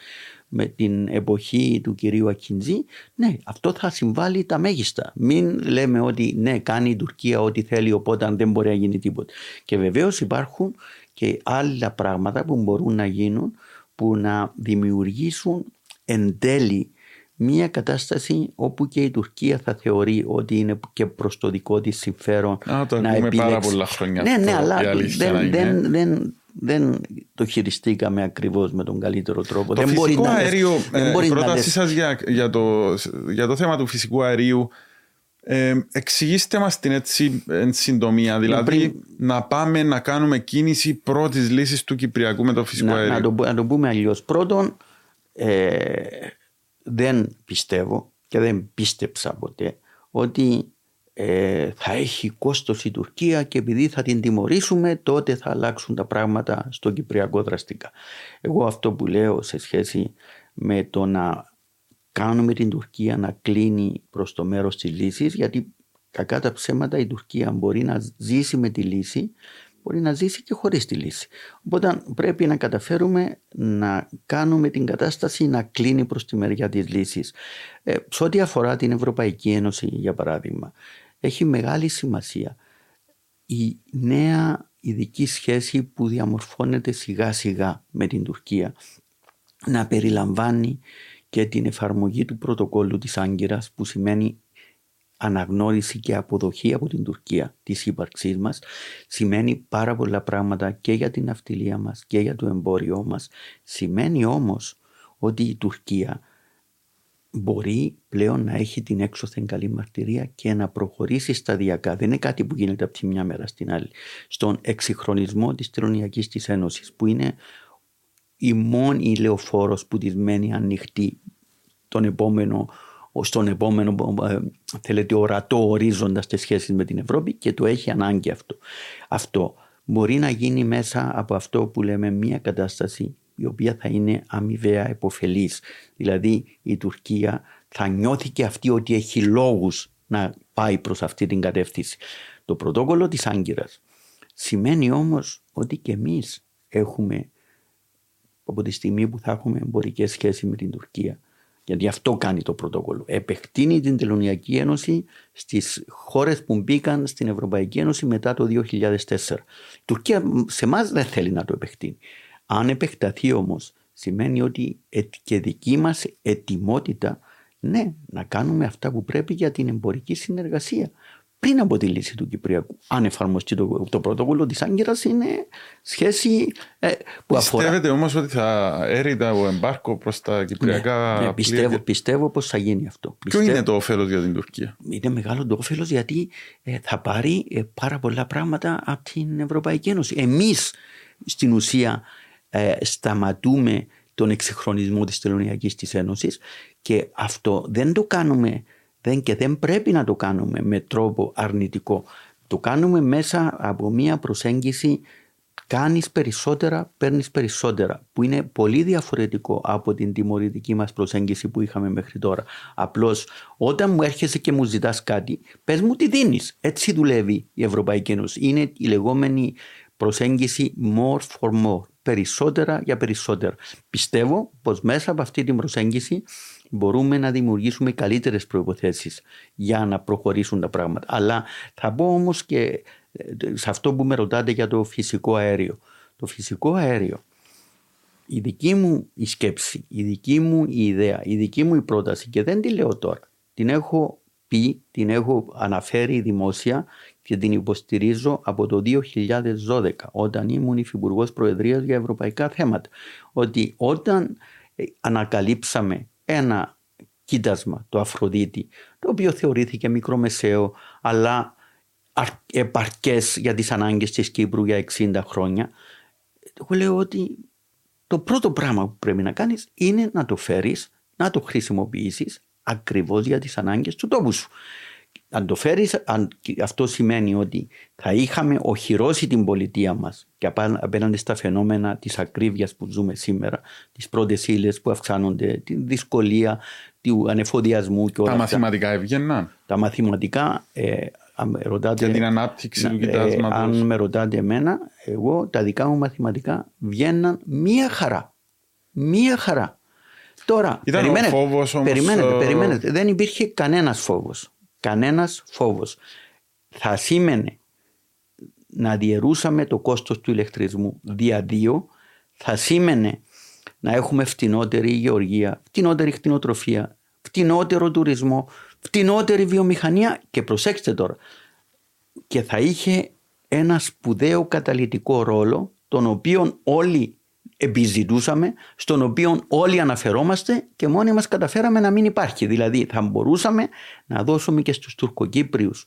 με την εποχή του κυρίου Ακιντζή, ναι, αυτό θα συμβάλλει τα μέγιστα. Μην λέμε ότι ναι, κάνει η Τουρκία ό,τι θέλει, οπότε δεν μπορεί να γίνει τίποτα. Και βεβαίως υπάρχουν και άλλα πράγματα που μπορούν να γίνουν που να δημιουργήσουν εν τέλει μια κατάσταση όπου και η Τουρκία θα θεωρεί ότι είναι και προς το δικό της συμφέρον Α, το να επιλέξει. πάρα πολλά χρόνια ναι, ναι, αλλά δεν, δεν, δεν, δεν το χειριστήκαμε ακριβώς με τον καλύτερο τρόπο. Το δεν φυσικό μπορεί αέριο, να, ε, η πρότασή σας για, για, το, για το θέμα του φυσικού αερίου ε, εξηγήστε μας την έτσι εν συντομία, δηλαδή πριν... να πάμε να κάνουμε κίνηση πρώτης λύσης του Κυπριακού με το φυσικό να, αέριο. Να το, να το πούμε αλλιώς. Πρώτον, ε, δεν πιστεύω και δεν πίστεψα ποτέ ότι ε, θα έχει κόστος η Τουρκία και επειδή θα την τιμωρήσουμε τότε θα αλλάξουν τα πράγματα στο Κυπριακό δραστικά. Εγώ αυτό που λέω σε σχέση με το να κάνουμε την Τουρκία να κλείνει προς το μέρος της λύσης γιατί κακά τα ψέματα η Τουρκία μπορεί να ζήσει με τη λύση μπορεί να ζήσει και χωρίς τη λύση. Οπότε πρέπει να καταφέρουμε να κάνουμε την κατάσταση να κλείνει προς τη μεριά της λύσης. Ε, σε ό,τι αφορά την Ευρωπαϊκή Ένωση για παράδειγμα έχει μεγάλη σημασία η νέα ειδική σχέση που διαμορφώνεται σιγά σιγά με την Τουρκία να περιλαμβάνει και την εφαρμογή του πρωτοκόλλου της Άγκυρας που σημαίνει αναγνώριση και αποδοχή από την Τουρκία της ύπαρξής μας σημαίνει πάρα πολλά πράγματα και για την αυτιλία μας και για το εμπόριό μας. Σημαίνει όμως ότι η Τουρκία μπορεί πλέον να έχει την έξωθεν καλή μαρτυρία και να προχωρήσει σταδιακά. Δεν είναι κάτι που γίνεται από τη μια μέρα στην άλλη. Στον εξυγχρονισμό της Τελωνιακής της Ένωσης που είναι η μόνη λεωφόρος που της μένει ανοιχτή τον επόμενο, στον επόμενο ε, θέλετε, ορατό ορίζοντας στις σχέσεις με την Ευρώπη και το έχει ανάγκη αυτό. Αυτό μπορεί να γίνει μέσα από αυτό που λέμε μια κατάσταση η οποία θα είναι αμοιβαία επωφελής. Δηλαδή η Τουρκία θα νιώθει και αυτή ότι έχει λόγους να πάει προς αυτή την κατεύθυνση. Το πρωτόκολλο της Άγκυρας σημαίνει όμως ότι και εμείς έχουμε από τη στιγμή που θα έχουμε εμπορικές σχέσεις με την Τουρκία. Γιατί αυτό κάνει το πρωτόκολλο. Επεκτείνει την Τελωνιακή Ένωση στις χώρες που μπήκαν στην Ευρωπαϊκή Ένωση μετά το 2004. Η Τουρκία σε εμάς δεν θέλει να το επεκτείνει. Αν επεκταθεί όμως, σημαίνει ότι και δική μας ετοιμότητα ναι, να κάνουμε αυτά που πρέπει για την εμπορική συνεργασία πριν από τη λύση του Κυπριακού. Αν εφαρμοστεί το, το πρωτόκολλο της Άγκυρας, είναι σχέση ε, που αφορά. Πιστεύετε όμως ότι θα έρει ο εμπάρκο προς τα Κυπριακά ναι, ναι, πιστεύω, πιστεύω πως θα γίνει αυτό. Ποιο είναι το όφελος για την Τουρκία, Είναι μεγάλο το όφελος γιατί ε, θα πάρει ε, πάρα πολλά πράγματα από την Ευρωπαϊκή Ένωση. Εμείς στην ουσία ε, σταματούμε τον εξυγχρονισμό της Τελωνιακής της Ένωσης και αυτό δεν το κάνουμε δεν και δεν πρέπει να το κάνουμε με τρόπο αρνητικό. Το κάνουμε μέσα από μια προσέγγιση κάνεις περισσότερα, παίρνεις περισσότερα, που είναι πολύ διαφορετικό από την τιμωρητική μας προσέγγιση που είχαμε μέχρι τώρα. Απλώς όταν μου έρχεσαι και μου ζητάς κάτι, πες μου τι δίνεις. Έτσι δουλεύει η Ευρωπαϊκή Ένωση. Είναι η λεγόμενη προσέγγιση more for more, περισσότερα για περισσότερα. Πιστεύω πως μέσα από αυτή την προσέγγιση μπορούμε να δημιουργήσουμε καλύτερες προϋποθέσεις για να προχωρήσουν τα πράγματα. Αλλά θα πω όμως και σε αυτό που με ρωτάτε για το φυσικό αέριο. Το φυσικό αέριο, η δική μου η σκέψη, η δική μου η ιδέα, η δική μου η πρόταση και δεν τη λέω τώρα. Την έχω πει, την έχω αναφέρει δημόσια και την υποστηρίζω από το 2012 όταν ήμουν υφυπουργός Προεδρίας για ευρωπαϊκά θέματα. Ότι όταν ε, ανακαλύψαμε ένα κοίτασμα, το Αφροδίτη, το οποίο θεωρήθηκε μικρομεσαίο, αλλά επαρκές για τις ανάγκες της Κύπρου για 60 χρόνια. Εγώ λέω ότι το πρώτο πράγμα που πρέπει να κάνεις είναι να το φέρεις, να το χρησιμοποιήσεις ακριβώς για τις ανάγκες του τόπου σου. Αν το φέρεις, αυτό σημαίνει ότι θα είχαμε οχυρώσει την πολιτεία μας και απέναντι στα φαινόμενα της ακρίβειας που ζούμε σήμερα, τις πρώτες ύλες που αυξάνονται, τη δυσκολία του ανεφοδιασμού και όλα Τα μαθηματικά έβγαιναν. Τα μαθηματικά ε, αν ρωτάτε, για την ανάπτυξη του κοιτάσματος. Ε, αν με ρωτάτε εμένα, εγώ τα δικά μου μαθηματικά βγαίναν μία χαρά. Μία χαρά. Τώρα, Ήταν περιμένετε, ο φόβος όμως, περιμένετε, ε, περιμένετε. Δεν υπήρχε κανένας φόβος. Κανένας φόβος. Θα σήμαινε να διαιρούσαμε το κόστος του ηλεκτρισμού δια δύο, θα σήμαινε να έχουμε φτηνότερη γεωργία, φτηνότερη κτηνοτροφία, φτηνότερο τουρισμό, φτηνότερη βιομηχανία και προσέξτε τώρα και θα είχε ένα σπουδαίο καταλητικό ρόλο τον οποίο όλοι επιζητούσαμε, στον οποίο όλοι αναφερόμαστε και μόνοι μας καταφέραμε να μην υπάρχει. Δηλαδή θα μπορούσαμε να δώσουμε και στους Τουρκοκύπριους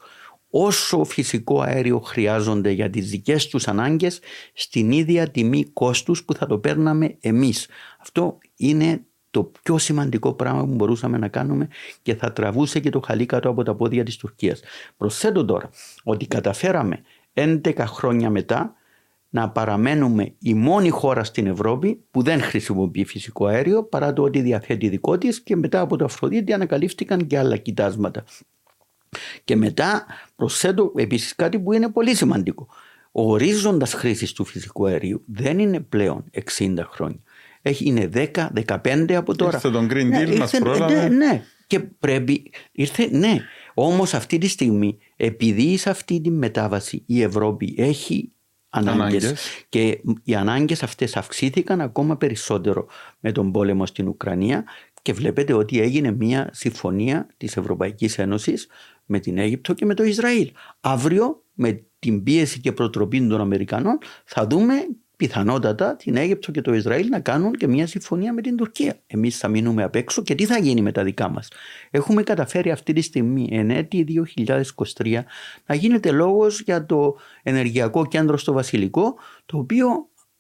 όσο φυσικό αέριο χρειάζονται για τις δικές τους ανάγκες στην ίδια τιμή κόστους που θα το παίρναμε εμείς. Αυτό είναι το πιο σημαντικό πράγμα που μπορούσαμε να κάνουμε και θα τραβούσε και το χαλί κάτω από τα πόδια της Τουρκίας. Προσθέτω τώρα ότι καταφέραμε 11 χρόνια μετά να παραμένουμε η μόνη χώρα στην Ευρώπη που δεν χρησιμοποιεί φυσικό αέριο παρά το ότι διαθέτει δικό της και μετά από το Αφροδίτη ανακαλύφθηκαν και άλλα κοιτάσματα. Και μετά προσθέτω επίσης κάτι που είναι πολύ σημαντικό. Ο ορίζοντας χρήσης του φυσικού αερίου δεν είναι πλέον 60 χρόνια έχει, είναι 10-15 από τώρα. Ήρθε τον Green Deal, ναι, μας πρόλαβε. Ναι, ναι, και πρέπει, ήρθε, ναι. Όμως αυτή τη στιγμή, επειδή σε αυτή τη μετάβαση η Ευρώπη έχει ανάγκες, και οι ανάγκες αυτές αυξήθηκαν ακόμα περισσότερο με τον πόλεμο στην Ουκρανία και βλέπετε ότι έγινε μια συμφωνία της Ευρωπαϊκής Ένωσης με την Αίγυπτο και με το Ισραήλ. Αύριο με την πίεση και προτροπή των Αμερικανών θα δούμε πιθανότατα την Αίγυπτο και το Ισραήλ να κάνουν και μια συμφωνία με την Τουρκία. Εμείς θα μείνουμε απ' έξω και τι θα γίνει με τα δικά μας. Έχουμε καταφέρει αυτή τη στιγμή, εν έτη 2023, να γίνεται λόγος για το ενεργειακό κέντρο στο Βασιλικό, το οποίο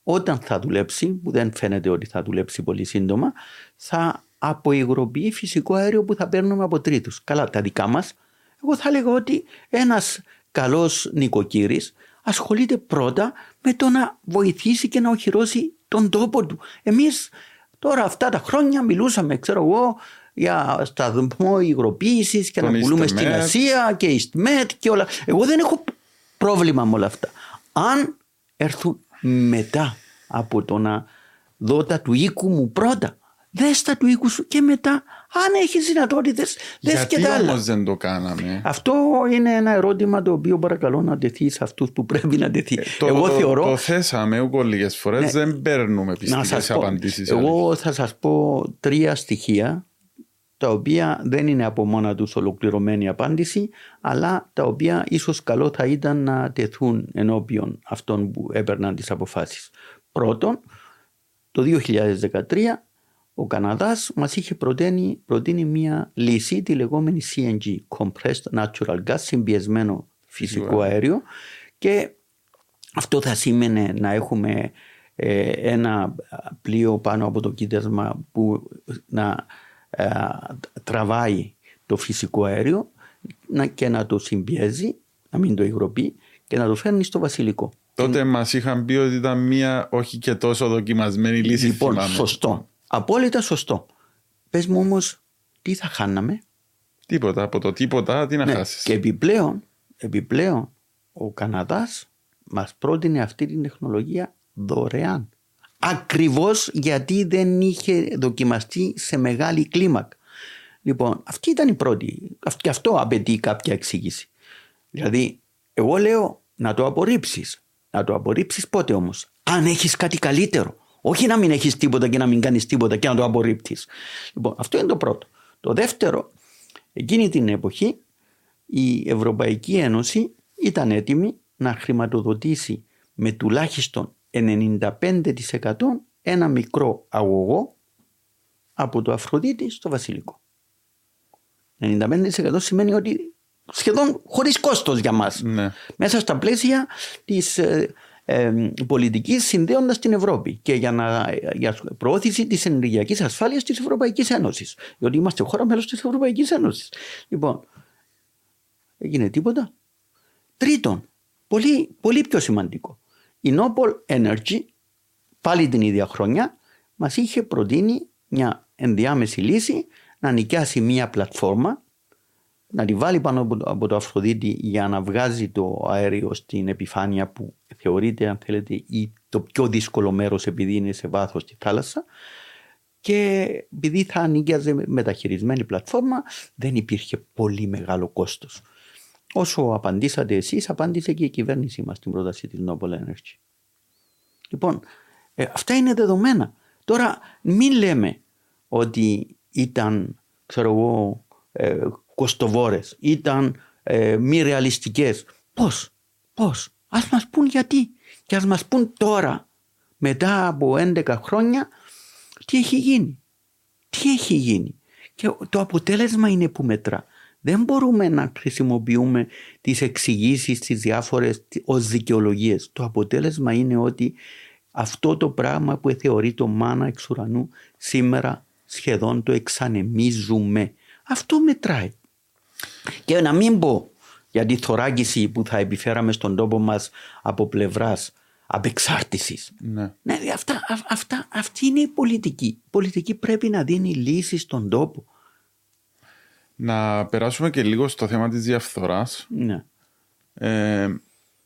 όταν θα δουλέψει, που δεν φαίνεται ότι θα δουλέψει πολύ σύντομα, θα αποϊγροποιεί φυσικό αέριο που θα παίρνουμε από τρίτους. Καλά, τα δικά μας. Εγώ θα έλεγα ότι ένας καλός νοικοκύρης ασχολείται πρώτα με το να βοηθήσει και να οχυρώσει τον τόπο του. Εμείς τώρα αυτά τα χρόνια μιλούσαμε, ξέρω εγώ, για σταθμό υγροποίησης και να πουλούμε στην Ασία και Ιστμέτ και όλα. Εγώ δεν έχω πρόβλημα με όλα αυτά. Αν έρθουν μετά από το να δω τα του οίκου μου πρώτα, δες τα του οίκου σου και μετά αν έχεις δυνατότητες, δες και τα άλλα. όμως δεν το κάναμε; Αυτό είναι ένα ερώτημα το οποίο παρακαλώ να τεθεί σε αυτούς που πρέπει να τεθεί. Ε, το, εγώ το, θεωρώ. Το θέσαμε εγώ λίγες φορές, ναι, δεν παίρνουμε πιστικές απαντήσεις. Εγώ θα σας πω τρία στοιχεία τα οποία δεν είναι από μόνα τους ολοκληρωμένη απάντηση, αλλά τα οποία ίσως καλό θα ήταν να τεθούν ενώπιον αυτών που έπαιρναν τις αποφάσεις. Πρώτον, το 2013 ο Καναδάς μας είχε προτείνει, προτείνει μια λύση, τη λεγόμενη CNG, Compressed Natural Gas, συμπιεσμένο φυσικό αέριο και αυτό θα σήμαινε να έχουμε ε, ένα πλοίο πάνω από το κοίτασμα που να ε, τραβάει το φυσικό αέριο και να το συμπιέζει να μην το υγροποιεί και να το φέρνει στο βασιλικό. Τότε και... μας είχαν πει ότι ήταν μια όχι και τόσο δοκιμασμένη λύση. Λοιπόν, θυμάμαι. σωστό. Απόλυτα σωστό. Πες μου όμως, τι θα χάναμε; Τίποτα. Από το τίποτα, τι να Ναι, χάσεις. Και επιπλέον, επιπλέον, ο Καναδάς μας πρότεινε αυτή την τεχνολογία δωρεάν. Ακριβώς γιατί δεν είχε δοκιμαστεί σε μεγάλη κλίμακα. Λοιπόν, αυτή ήταν η πρώτη. αυ- Και αυτό απαιτεί κάποια εξήγηση. Δηλαδή, εγώ λέω να το απορρίψεις. Να το απορρίψεις πότε όμως; Αν έχεις κάτι καλύτερο. Όχι να μην έχεις τίποτα και να μην κάνεις τίποτα και να το απορρίπτεις. Λοιπόν, αυτό είναι το πρώτο. Το δεύτερο, εκείνη την εποχή η Ευρωπαϊκή Ένωση ήταν έτοιμη να χρηματοδοτήσει με τουλάχιστον 95% ένα μικρό αγωγό από το Αφροδίτη στο Βασιλικό. 95% σημαίνει ότι σχεδόν χωρίς κόστος για μας. Ναι. Μέσα στα πλαίσια της ε, ε, πολιτικής συνδέοντας την Ευρώπη και για, να, για προώθηση της ενεργειακής ασφάλειας της Ευρωπαϊκής Ένωσης. Διότι είμαστε χώρα μέλος της Ευρωπαϊκής Ένωσης. Λοιπόν, έγινε τίποτα. Τρίτον, πολύ, πολύ πιο σημαντικό. Η Noble Energy πάλι την ίδια χρονιά μας είχε προτείνει μια ενδιάμεση λύση να νοικιάσει μια πλατφόρμα να τη βάλει πάνω από το, από το Αφροδίτη για να βγάζει το αέριο στην επιφάνεια που θεωρείται αν θέλετε η, το πιο δύσκολο μέρος επειδή είναι σε βάθος στη θάλασσα και επειδή θα νοικιάζε μεταχειρισμένη πλατφόρμα δεν υπήρχε πολύ μεγάλο κόστος. Όσο απαντήσατε εσείς απάντησε και η κυβέρνησή μας στην πρόταση της Noble Energy. Λοιπόν, ε, αυτά είναι δεδομένα. Τώρα μην λέμε ότι ήταν, ξέρω εγώ, ε, κοστοβόρες, ήταν ε, μη ρεαλιστικές. Πώς, πώς, ας μας πούν γιατί και ας μας πούν τώρα, μετά από 11 χρόνια, τι έχει γίνει. Τι έχει γίνει. Και το αποτέλεσμα είναι που μετρά. Δεν μπορούμε να χρησιμοποιούμε τις εξηγήσεις τις διάφορες ως δικαιολογίες. Το αποτέλεσμα είναι ότι αυτό το πράγμα που θεωρεί το μάνα εξ ουρανού σήμερα σχεδόν το εξανεμίζουμε. Αυτό μετράει. Και να μην πω για τη θωράκιση που θα επιφέραμε στον τόπο μας από πλευράς απεξάρτησης. Ναι. Ναι, αυτά, α- αυτά, αυτή είναι η πολιτική. Η πολιτική πρέπει να δίνει λύσεις στον τόπο. Να περάσουμε και λίγο στο θέμα της διαφθοράς. Ναι. Ε,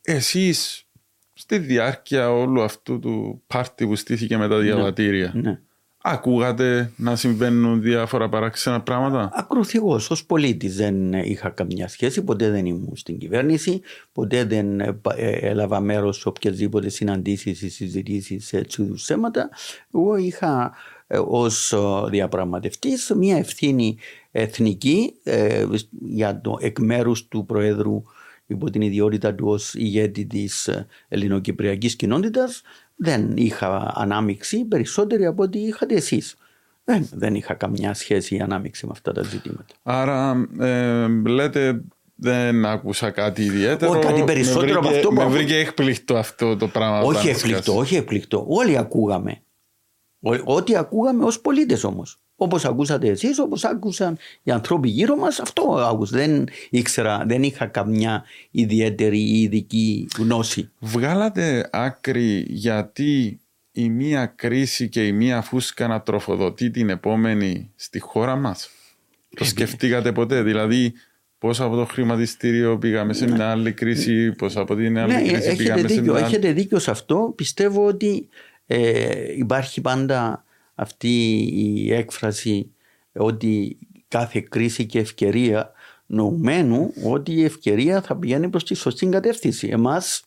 εσείς στη διάρκεια όλου αυτού του πάρτι που στήθηκε με τα διαβατήρια ναι. Ακούγατε να συμβαίνουν διάφορα παράξενα πράγματα; Ακροθυγός ως πολίτης δεν είχα καμιά σχέση, ποτέ δεν ήμουν στην κυβέρνηση, ποτέ δεν ε, πα- ε, έλαβα μέρος σε οποιασδήποτε συναντήσεις ή συζητήσεις σε έτσι είδους θέματα. Εγώ είχα ε, ως ε, διαπραγματευτής μια ευθύνη εθνική ε, για το εκ μέρους του Προέδρου υπό την ιδιότητα του ως ηγέτη της ε, ελληνοκυπριακής κοινότητας δεν είχα ανάμειξη περισσότερη από ό,τι είχατε εσείς. Δεν, δεν είχα καμιά σχέση ή ανάμειξη με αυτά τα ζητήματα. Άρα ε, λέτε δεν άκουσα κάτι ιδιαίτερο. Όχι, κάτι Με περισσότερο από βρήκε- αυτό που Με άκου- βρήκε έκπληκτο αυτό το πράγμα. όχι όταν εκπληκτό, σκάσει. όχι εκπληκτό. Όλοι ακούγαμε. Ό- Ό,τι ακούγαμε ως πολίτες όμως. Όπως ακούσατε εσείς, όπως άκουσαν οι ανθρώποι γύρω μας, αυτό άκουσα. Δεν ήξερα, δεν είχα καμιά ιδιαίτερη ή ειδική γνώση. Βγάλατε άκρη γιατί η μία κρίση και η μία φούσκα να τροφοδοτεί την επόμενη στη χώρα μας; Το σκεφτήκατε ποτέ, δηλαδή πώς από το χρηματιστήριο πήγαμε σε μια άλλη κρίση, πώς από την άλλη Ναι, κρίση έχετε πήγαμε σε δίκιο, μια άλλη. έχετε δίκιο σε αυτό. Πιστεύω ότι ε, υπάρχει πάντα αυτή η έκφραση ότι κάθε κρίση και ευκαιρία νοουμένου ότι η ευκαιρία θα πηγαίνει προς τη σωστή κατεύθυνση. Εμάς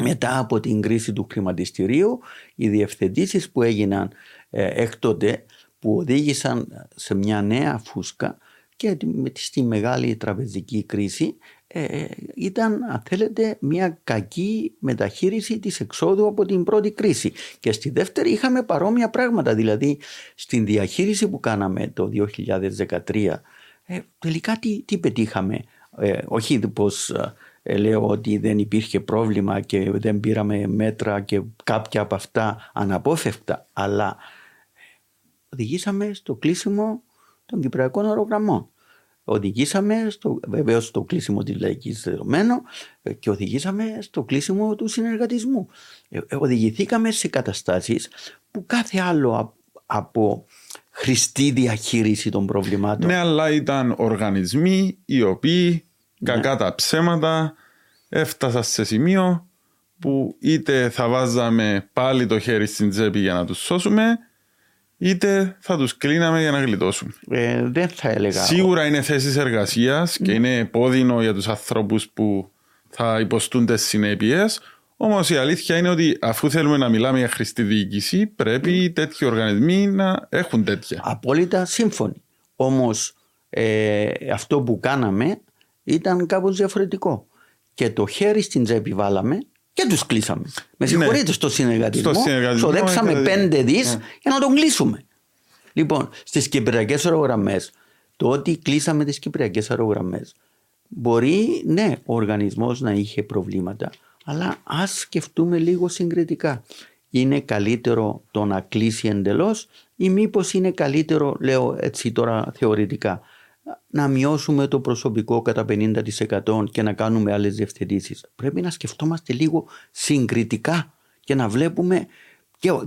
μετά από την κρίση του χρηματιστηρίου οι διευθετήσεις που έγιναν ε, έκτοτε που οδήγησαν σε μια νέα φούσκα και τη- με τη- στη μεγάλη τραπεζική κρίση ε, ε, ήταν αν θέλετε μια κακή μεταχείριση της εξόδου από την πρώτη κρίση και στη δεύτερη είχαμε παρόμοια πράγματα δηλαδή στην διαχείριση που κάναμε το 2013 ε, τελικά τι, τι πετύχαμε; Ε, όχι πως ε, λέω ότι δεν υπήρχε πρόβλημα και δεν πήραμε μέτρα και κάποια από αυτά αναπόφευκτα αλλά οδηγήσαμε στο κλείσιμο των κυπριακών αερογραμμών. Οδηγήσαμε στο, βεβαίως στο κλείσιμο της λαϊκής δεδομένου και οδηγήσαμε στο κλείσιμο του συνεργατισμού. Ε, οδηγηθήκαμε σε καταστάσεις που κάθε άλλο από χρηστή διαχείριση των προβλημάτων. Ναι, αλλά ήταν οργανισμοί οι οποίοι ναι. κακά τα ψέματα έφτασαν σε σημείο που είτε θα βάζαμε πάλι το χέρι στην τσέπη για να τους σώσουμε είτε θα τους κλείναμε για να γλιτώσουμε. Ε, δεν θα έλεγα. Σίγουρα είναι θέσεις εργασίας και είναι επώδυνο για τους ανθρώπους που θα υποστούν τις συνέπειες Όμως η αλήθεια είναι ότι αφού θέλουμε να μιλάμε για χρηστή διοίκηση, πρέπει τέτοιοι οργανισμοί να έχουν τέτοια. Απόλυτα σύμφωνοι. Όμως ε, αυτό που κάναμε ήταν κάπως διαφορετικό. Και το χέρι στην τσέπη βάλαμε και τους κλείσαμε. Με ναι. συγχωρείτε ναι. στο συνεργατισμό. Ξοδέψαμε πέντε δις ναι. για να τον κλείσουμε. Λοιπόν, στις κυπριακές αερογραμμές, το ότι κλείσαμε τις κυπριακές αερογραμμές, μπορεί, ναι, ο οργανισμός να είχε προβλήματα, αλλά ας σκεφτούμε λίγο συγκριτικά. Είναι καλύτερο το να κλείσει εντελώς ή μήπως είναι καλύτερο, λέω έτσι τώρα θεωρητικά, να μειώσουμε το προσωπικό κατά 50% και να κάνουμε άλλες διευθετήσεις. Πρέπει να σκεφτόμαστε λίγο συγκριτικά και να βλέπουμε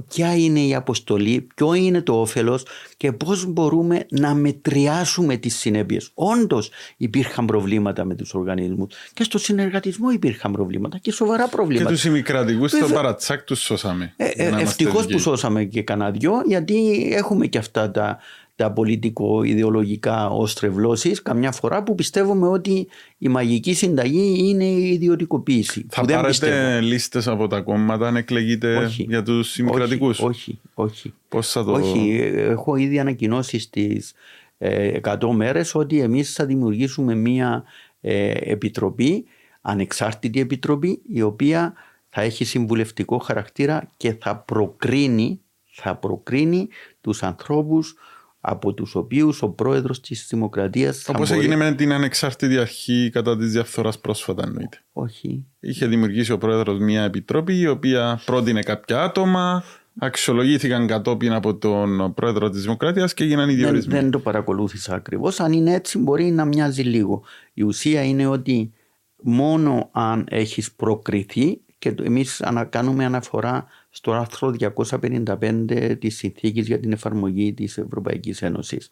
ποια είναι η αποστολή, ποιο είναι το όφελος και πώς μπορούμε να μετριάσουμε τις συνέπειες. Όντως υπήρχαν προβλήματα με τους οργανισμούς και στο συνεργατισμό υπήρχαν προβλήματα και σοβαρά προβλήματα. Και τους ημικρατικούς στο παρατσάκ τους σώσαμε. Ε, ε, ευτυχώς που σώσαμε και κανένα δυο γιατί έχουμε και αυτά τα τα πολιτικο-ιδεολογικά ως τρευλώσεις, καμιά φορά που πιστεύουμε ότι η μαγική συνταγή είναι η ιδιωτικοποίηση. Θα πάρετε λίστες από τα κόμματα αν εκλεγείτε για τους συμμετοχικού. Όχι, όχι, όχι. Πώς θα το. Όχι, έχω ήδη ανακοινώσει στις 100 μέρες ότι εμείς θα δημιουργήσουμε μία ε, επιτροπή, ανεξάρτητη επιτροπή, η οποία θα έχει συμβουλευτικό χαρακτήρα και θα προκρίνει, θα προκρίνει τους ανθρώπους από τους οποίους ο πρόεδρος της Δημοκρατίας. Όπως μπορεί... έγινε με την ανεξάρτητη αρχή κατά της διαφθοράς πρόσφατα, εννοείται. Όχι. Είχε δημιουργήσει ο πρόεδρος μια επιτροπή η οποία πρότεινε κάποια άτομα, αξιολογήθηκαν κατόπιν από τον πρόεδρο της Δημοκρατίας και έγιναν οι Δεν, δεν το παρακολούθησα ακριβώς. Αν είναι έτσι, μπορεί να μοιάζει λίγο. Η ουσία είναι ότι μόνο αν έχεις προκριθεί και εμείς κάνουμε αναφορά στο άρθρο 255 της Συνθήκης για την εφαρμογή της Ευρωπαϊκής Ένωσης.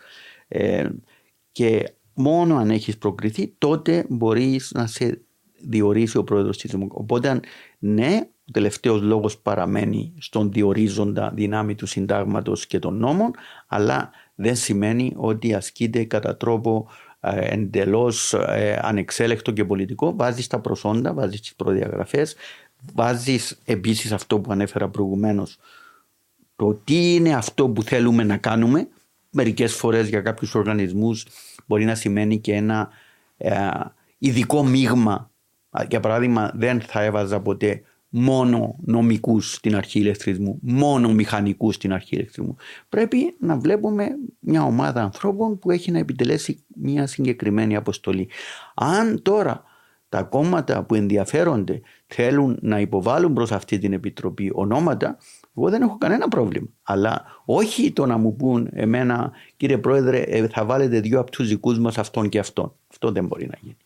Ε, και μόνο αν έχεις προκριθεί τότε μπορείς να σε διορίσει ο πρόεδρος της Δημοκρατίας. Οπότε ναι, ο τελευταίος λόγος παραμένει στον διορίζοντα δυνάμει του συντάγματος και των νόμων αλλά δεν σημαίνει ότι ασκείται κατά τρόπο ε, εντελώς ε, ανεξέλεκτο και πολιτικό. Βάζεις τα προσόντα, βάζεις τις προδιαγραφές, βάζεις επίσης αυτό που ανέφερα προηγουμένως το τι είναι αυτό που θέλουμε να κάνουμε μερικές φορές για κάποιους οργανισμούς μπορεί να σημαίνει και ένα ε, ειδικό μείγμα για παράδειγμα δεν θα έβαζα ποτέ μόνο νομικούς στην αρχή ηλεκτρισμού, μόνο μηχανικούς στην αρχή ηλεκτρισμού. Πρέπει να βλέπουμε μια ομάδα ανθρώπων που έχει να επιτελέσει μια συγκεκριμένη αποστολή. Αν τώρα τα κόμματα που ενδιαφέρονται θέλουν να υποβάλουν προς αυτή την επιτροπή ονόματα, εγώ δεν έχω κανένα πρόβλημα. Αλλά όχι το να μου πούν εμένα, κύριε Πρόεδρε, ε, θα βάλετε δύο από τους δικούς μας αυτόν και αυτόν. Αυτό δεν μπορεί να γίνει.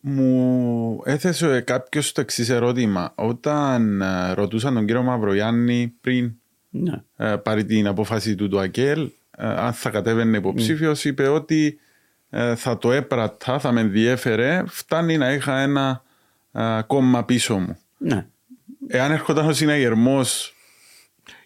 Μου έθεσε κάποιος το εξής ερώτημα. Όταν ε, ρωτούσαν τον κύριο Μαυρογιάννη πριν ναι. Ε, πάρει την απόφαση του του ΑΚΕΛ, αν θα κατέβαινε υποψήφιος, mm. είπε ότι θα το έπρατα, θα με ενδιέφερε, φτάνει να είχα ένα κόμμα πίσω μου. Ναι. Εάν έρχονταν ο συναγερμό.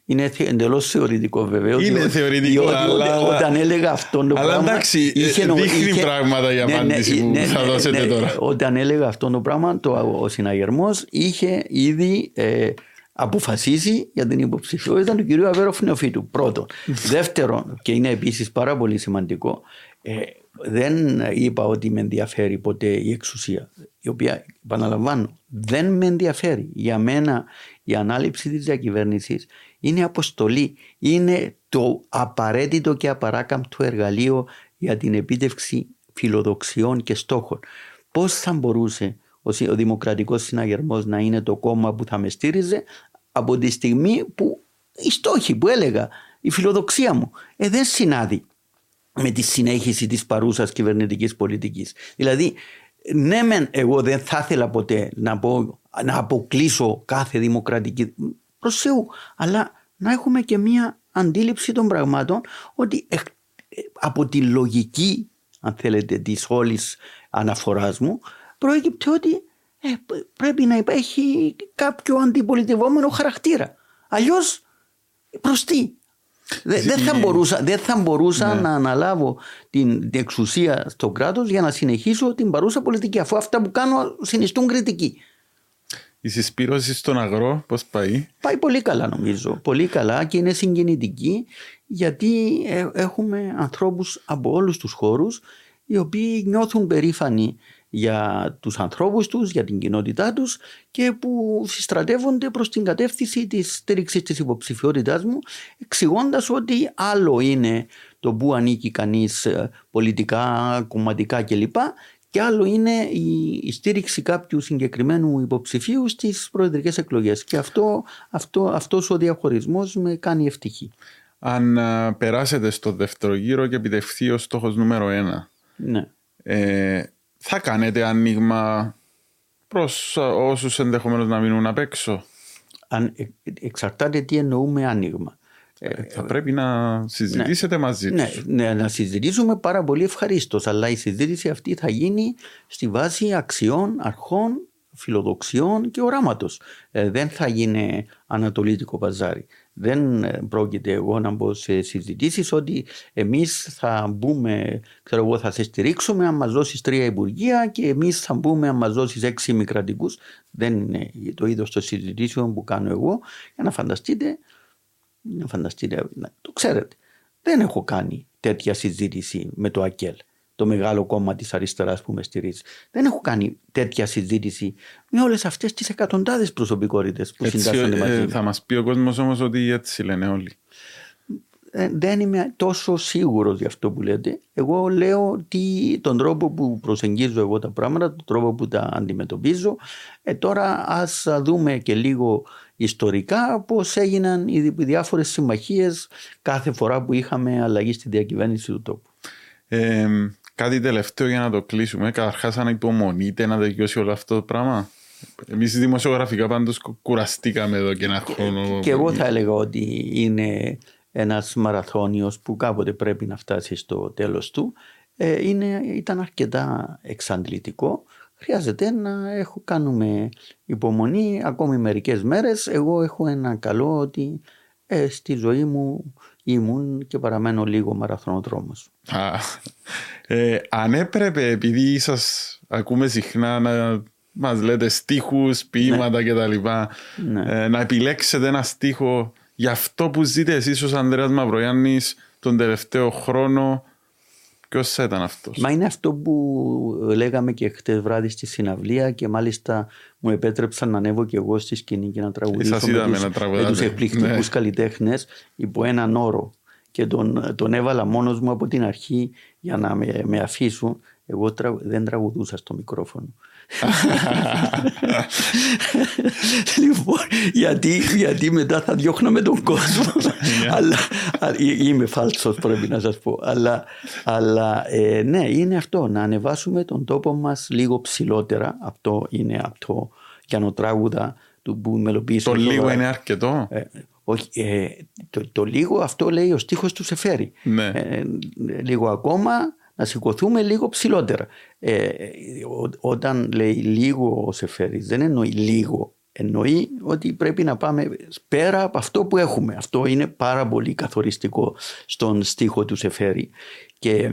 Είναι εντελώς θεωρητικό βεβαίω. Είναι θεωρητικό, αλλά. Όταν έλεγα αυτόν το αλλά πράγμα. Αλλά εντάξει, είχε, δείχνει είχε... πράγματα για ναι, ναι απάντηση ναι, που ναι, θα ναι, δώσετε ναι, τώρα. Όταν έλεγα αυτό το πράγμα, το, ο συναγερμός είχε ήδη ε, αποφασίσει για την υποψηφιότητα του κυρίου Αβέροφ Νεοφίτου. Πρώτον. Δεύτερον, και είναι επίσης πάρα πολύ σημαντικό, ε, δεν είπα ότι με ενδιαφέρει ποτέ η εξουσία, η οποία, επαναλαμβάνω, δεν με ενδιαφέρει. Για μένα η ανάληψη της διακυβέρνησης είναι αποστολή, είναι το απαραίτητο και απαράκαμπτο εργαλείο για την επίτευξη φιλοδοξιών και στόχων. Πώς θα μπορούσε ο Δημοκρατικός Συναγερμός να είναι το κόμμα που θα με στήριζε από τη στιγμή που οι στόχοι που έλεγα, η φιλοδοξία μου, ε, δεν συνάδει με τη συνέχιση της παρούσας κυβερνητικής πολιτικής. Δηλαδή, ναι μεν εγώ δεν θα ήθελα ποτέ να, πω, να αποκλείσω κάθε δημοκρατική προς αλλά να έχουμε και μία αντίληψη των πραγμάτων ότι από τη λογική αν θέλετε της όλης αναφοράς μου προέκυπτε ότι ε, πρέπει να υπάρχει κάποιο αντιπολιτευόμενο χαρακτήρα. Αλλιώς προς τι. Δεν θα μπορούσα, δεν θα μπορούσα ναι. να αναλάβω την, την εξουσία στο κράτος για να συνεχίσω την παρούσα πολιτική αφού αυτά που κάνω συνιστούν κριτική. Η συσπήρωση στον αγρό πώς πάει; Πάει πολύ καλά νομίζω. Πολύ καλά και είναι συγκινητική γιατί ε, έχουμε ανθρώπους από όλους τους χώρους οι οποίοι νιώθουν περήφανοι για τους ανθρώπους τους, για την κοινότητά τους και που συστρατεύονται προς την κατεύθυνση της στήριξης της υποψηφιότητάς μου εξηγώντας ότι άλλο είναι το που ανήκει κανείς ε, πολιτικά, κομματικά κλπ και άλλο είναι η στήριξη κάποιου συγκεκριμένου υποψηφίου στις προεδρικές εκλογές και αυτό, αυτό, αυτός ο διαχωρισμός με κάνει ευτυχή. Αν α, περάσετε στο δεύτερο γύρο και επιτευχθεί ο στόχος νούμερο ένα ναι. ε, θα κάνετε άνοιγμα προς όσους ενδεχομένως να μείνουν απ' έξω. Αν, ε, εξαρτάται τι εννοούμε άνοιγμα. Ε, θα πρέπει να συζητήσετε ναι, μαζί ναι, ναι, να συζητήσουμε πάρα πολύ ευχαρίστως. Αλλά η συζήτηση αυτή θα γίνει στη βάση αξιών, αρχών, φιλοδοξιών και οράματος. Ε, δεν θα γίνει ανατολίτικο παζάρι. Δεν ε, πρόκειται εγώ να μπω σε συζητήσεις ότι εμείς θα μπούμε, ξέρω εγώ, θα σε στηρίξουμε αν μας δώσεις τρία υπουργεία και εμείς θα μπούμε αν μας δώσεις έξι μη Δεν είναι το είδος των συζητήσεων που κάνω εγώ. Για να φανταστείτε, να φανταστείτε, το ξέρετε. Δεν έχω κάνει τέτοια συζήτηση με το ΑΚΕΛ, το μεγάλο κόμμα της αριστεράς που με στηρίζει. Δεν έχω κάνει τέτοια συζήτηση με όλες αυτές τις εκατοντάδες προσωπικότητες που συντάσσονται μαζί. Ε, θα μας πει ο κόσμος όμως ότι έτσι λένε όλοι. Ε, δεν είμαι τόσο σίγουρος για αυτό που λέτε. Εγώ λέω τι, τον τρόπο που προσεγγίζω εγώ τα πράγματα, τον τρόπο που τα αντιμετωπίζω. Ε, τώρα ας δούμε και λίγο ιστορικά πώς έγιναν οι διάφορες συμμαχίες κάθε φορά που είχαμε αλλαγή στη διακυβέρνηση του τόπου. Ε, κάτι τελευταίο για να το κλείσουμε. Καταρχάς, αν υπομονείτε να τελειώσει όλο αυτό το πράγμα. Εμείς δημοσιογραφικά πάντως κουραστήκαμε εδώ και ένα χρόνο. Και εγώ θα έλεγα ότι είναι ένας μαραθώνιος που κάποτε πρέπει να φτάσει στο τέλος του. Ε, είναι, ήταν αρκετά εξαντλητικό χρειάζεται να έχω, κάνουμε υπομονή ακόμη μερικές μέρες. Εγώ έχω ένα καλό ότι ε, στη ζωή μου ήμουν και παραμένω λίγο μαραθωνοδρόμος. ε, αν έπρεπε, επειδή σας ακούμε συχνά να μας λέτε στίχους, ποίηματα ναι. κτλ. Ναι. Ε, να επιλέξετε ένα στίχο για αυτό που ζείτε εσείς ως Ανδρέας Μαυρογιάννης τον τελευταίο χρόνο Ποιος θα ήταν αυτός; Μα είναι αυτό που λέγαμε και χτες βράδυ στη συναυλία και μάλιστα μου επέτρεψαν να ανέβω και εγώ στη σκηνή και να τραγουδήσω με του εκπληκτικούς ναι. καλλιτέχνες υπό έναν όρο. Και τον, τον έβαλα μόνος μου από την αρχή για να με, με αφήσουν. Εγώ δεν τραγουδούσα στο μικρόφωνο. λοιπόν, γιατί, γιατί μετά θα διώχναμε τον κόσμο. αλλά, είμαι φάλτσος πρέπει να σας πω. Αλλά, αλλά ε, ναι, είναι αυτό. Να ανεβάσουμε τον τόπο μας λίγο ψηλότερα. Αυτό είναι από το πιανοτράγουδα του που μελοποιήσω. Το λίγο είναι αρκετό. Ε, όχι, ε, το, το, λίγο αυτό λέει ο στίχος του Σεφέρη. Ναι. Ε, λίγο ακόμα να σηκωθούμε λίγο ψηλότερα. Ε, όταν λέει λίγο ο Σεφέρης δεν εννοεί λίγο. Εννοεί ότι πρέπει να πάμε πέρα από αυτό που έχουμε. Αυτό είναι πάρα πολύ καθοριστικό στον στίχο του Σεφέρη. Και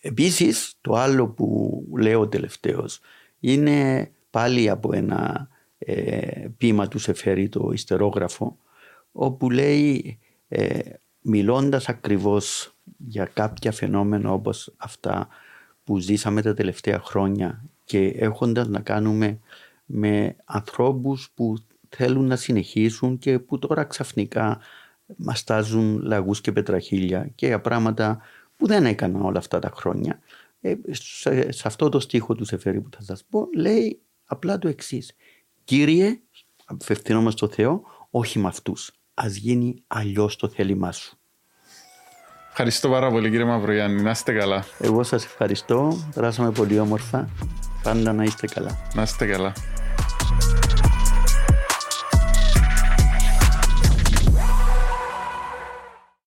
επίσης το άλλο που λέω τελευταίος είναι πάλι από ένα ε, ποίημα του Σεφέρη, το ιστερόγραφο, όπου λέει ε, μιλώντας ακριβώς για κάποια φαινόμενα όπως αυτά που ζήσαμε τα τελευταία χρόνια και έχοντας να κάνουμε με ανθρώπους που θέλουν να συνεχίσουν και που τώρα ξαφνικά μαστάζουν λαγούς και πετραχίλια και για πράγματα που δεν έκαναν όλα αυτά τα χρόνια. Ε, σε, αυτό το στίχο του Σεφέρη που θα σας πω λέει απλά το εξής. Κύριε, απευθυνόμαστε στο Θεό, όχι με αυτούς. Ας γίνει αλλιώς το θέλημά σου. Ευχαριστώ πάρα πολύ κύριε Μαυρογιάννη. Να είστε καλά. Εγώ σας ευχαριστώ. Περάσαμε πολύ όμορφα. Πάντα να είστε καλά. Να είστε καλά.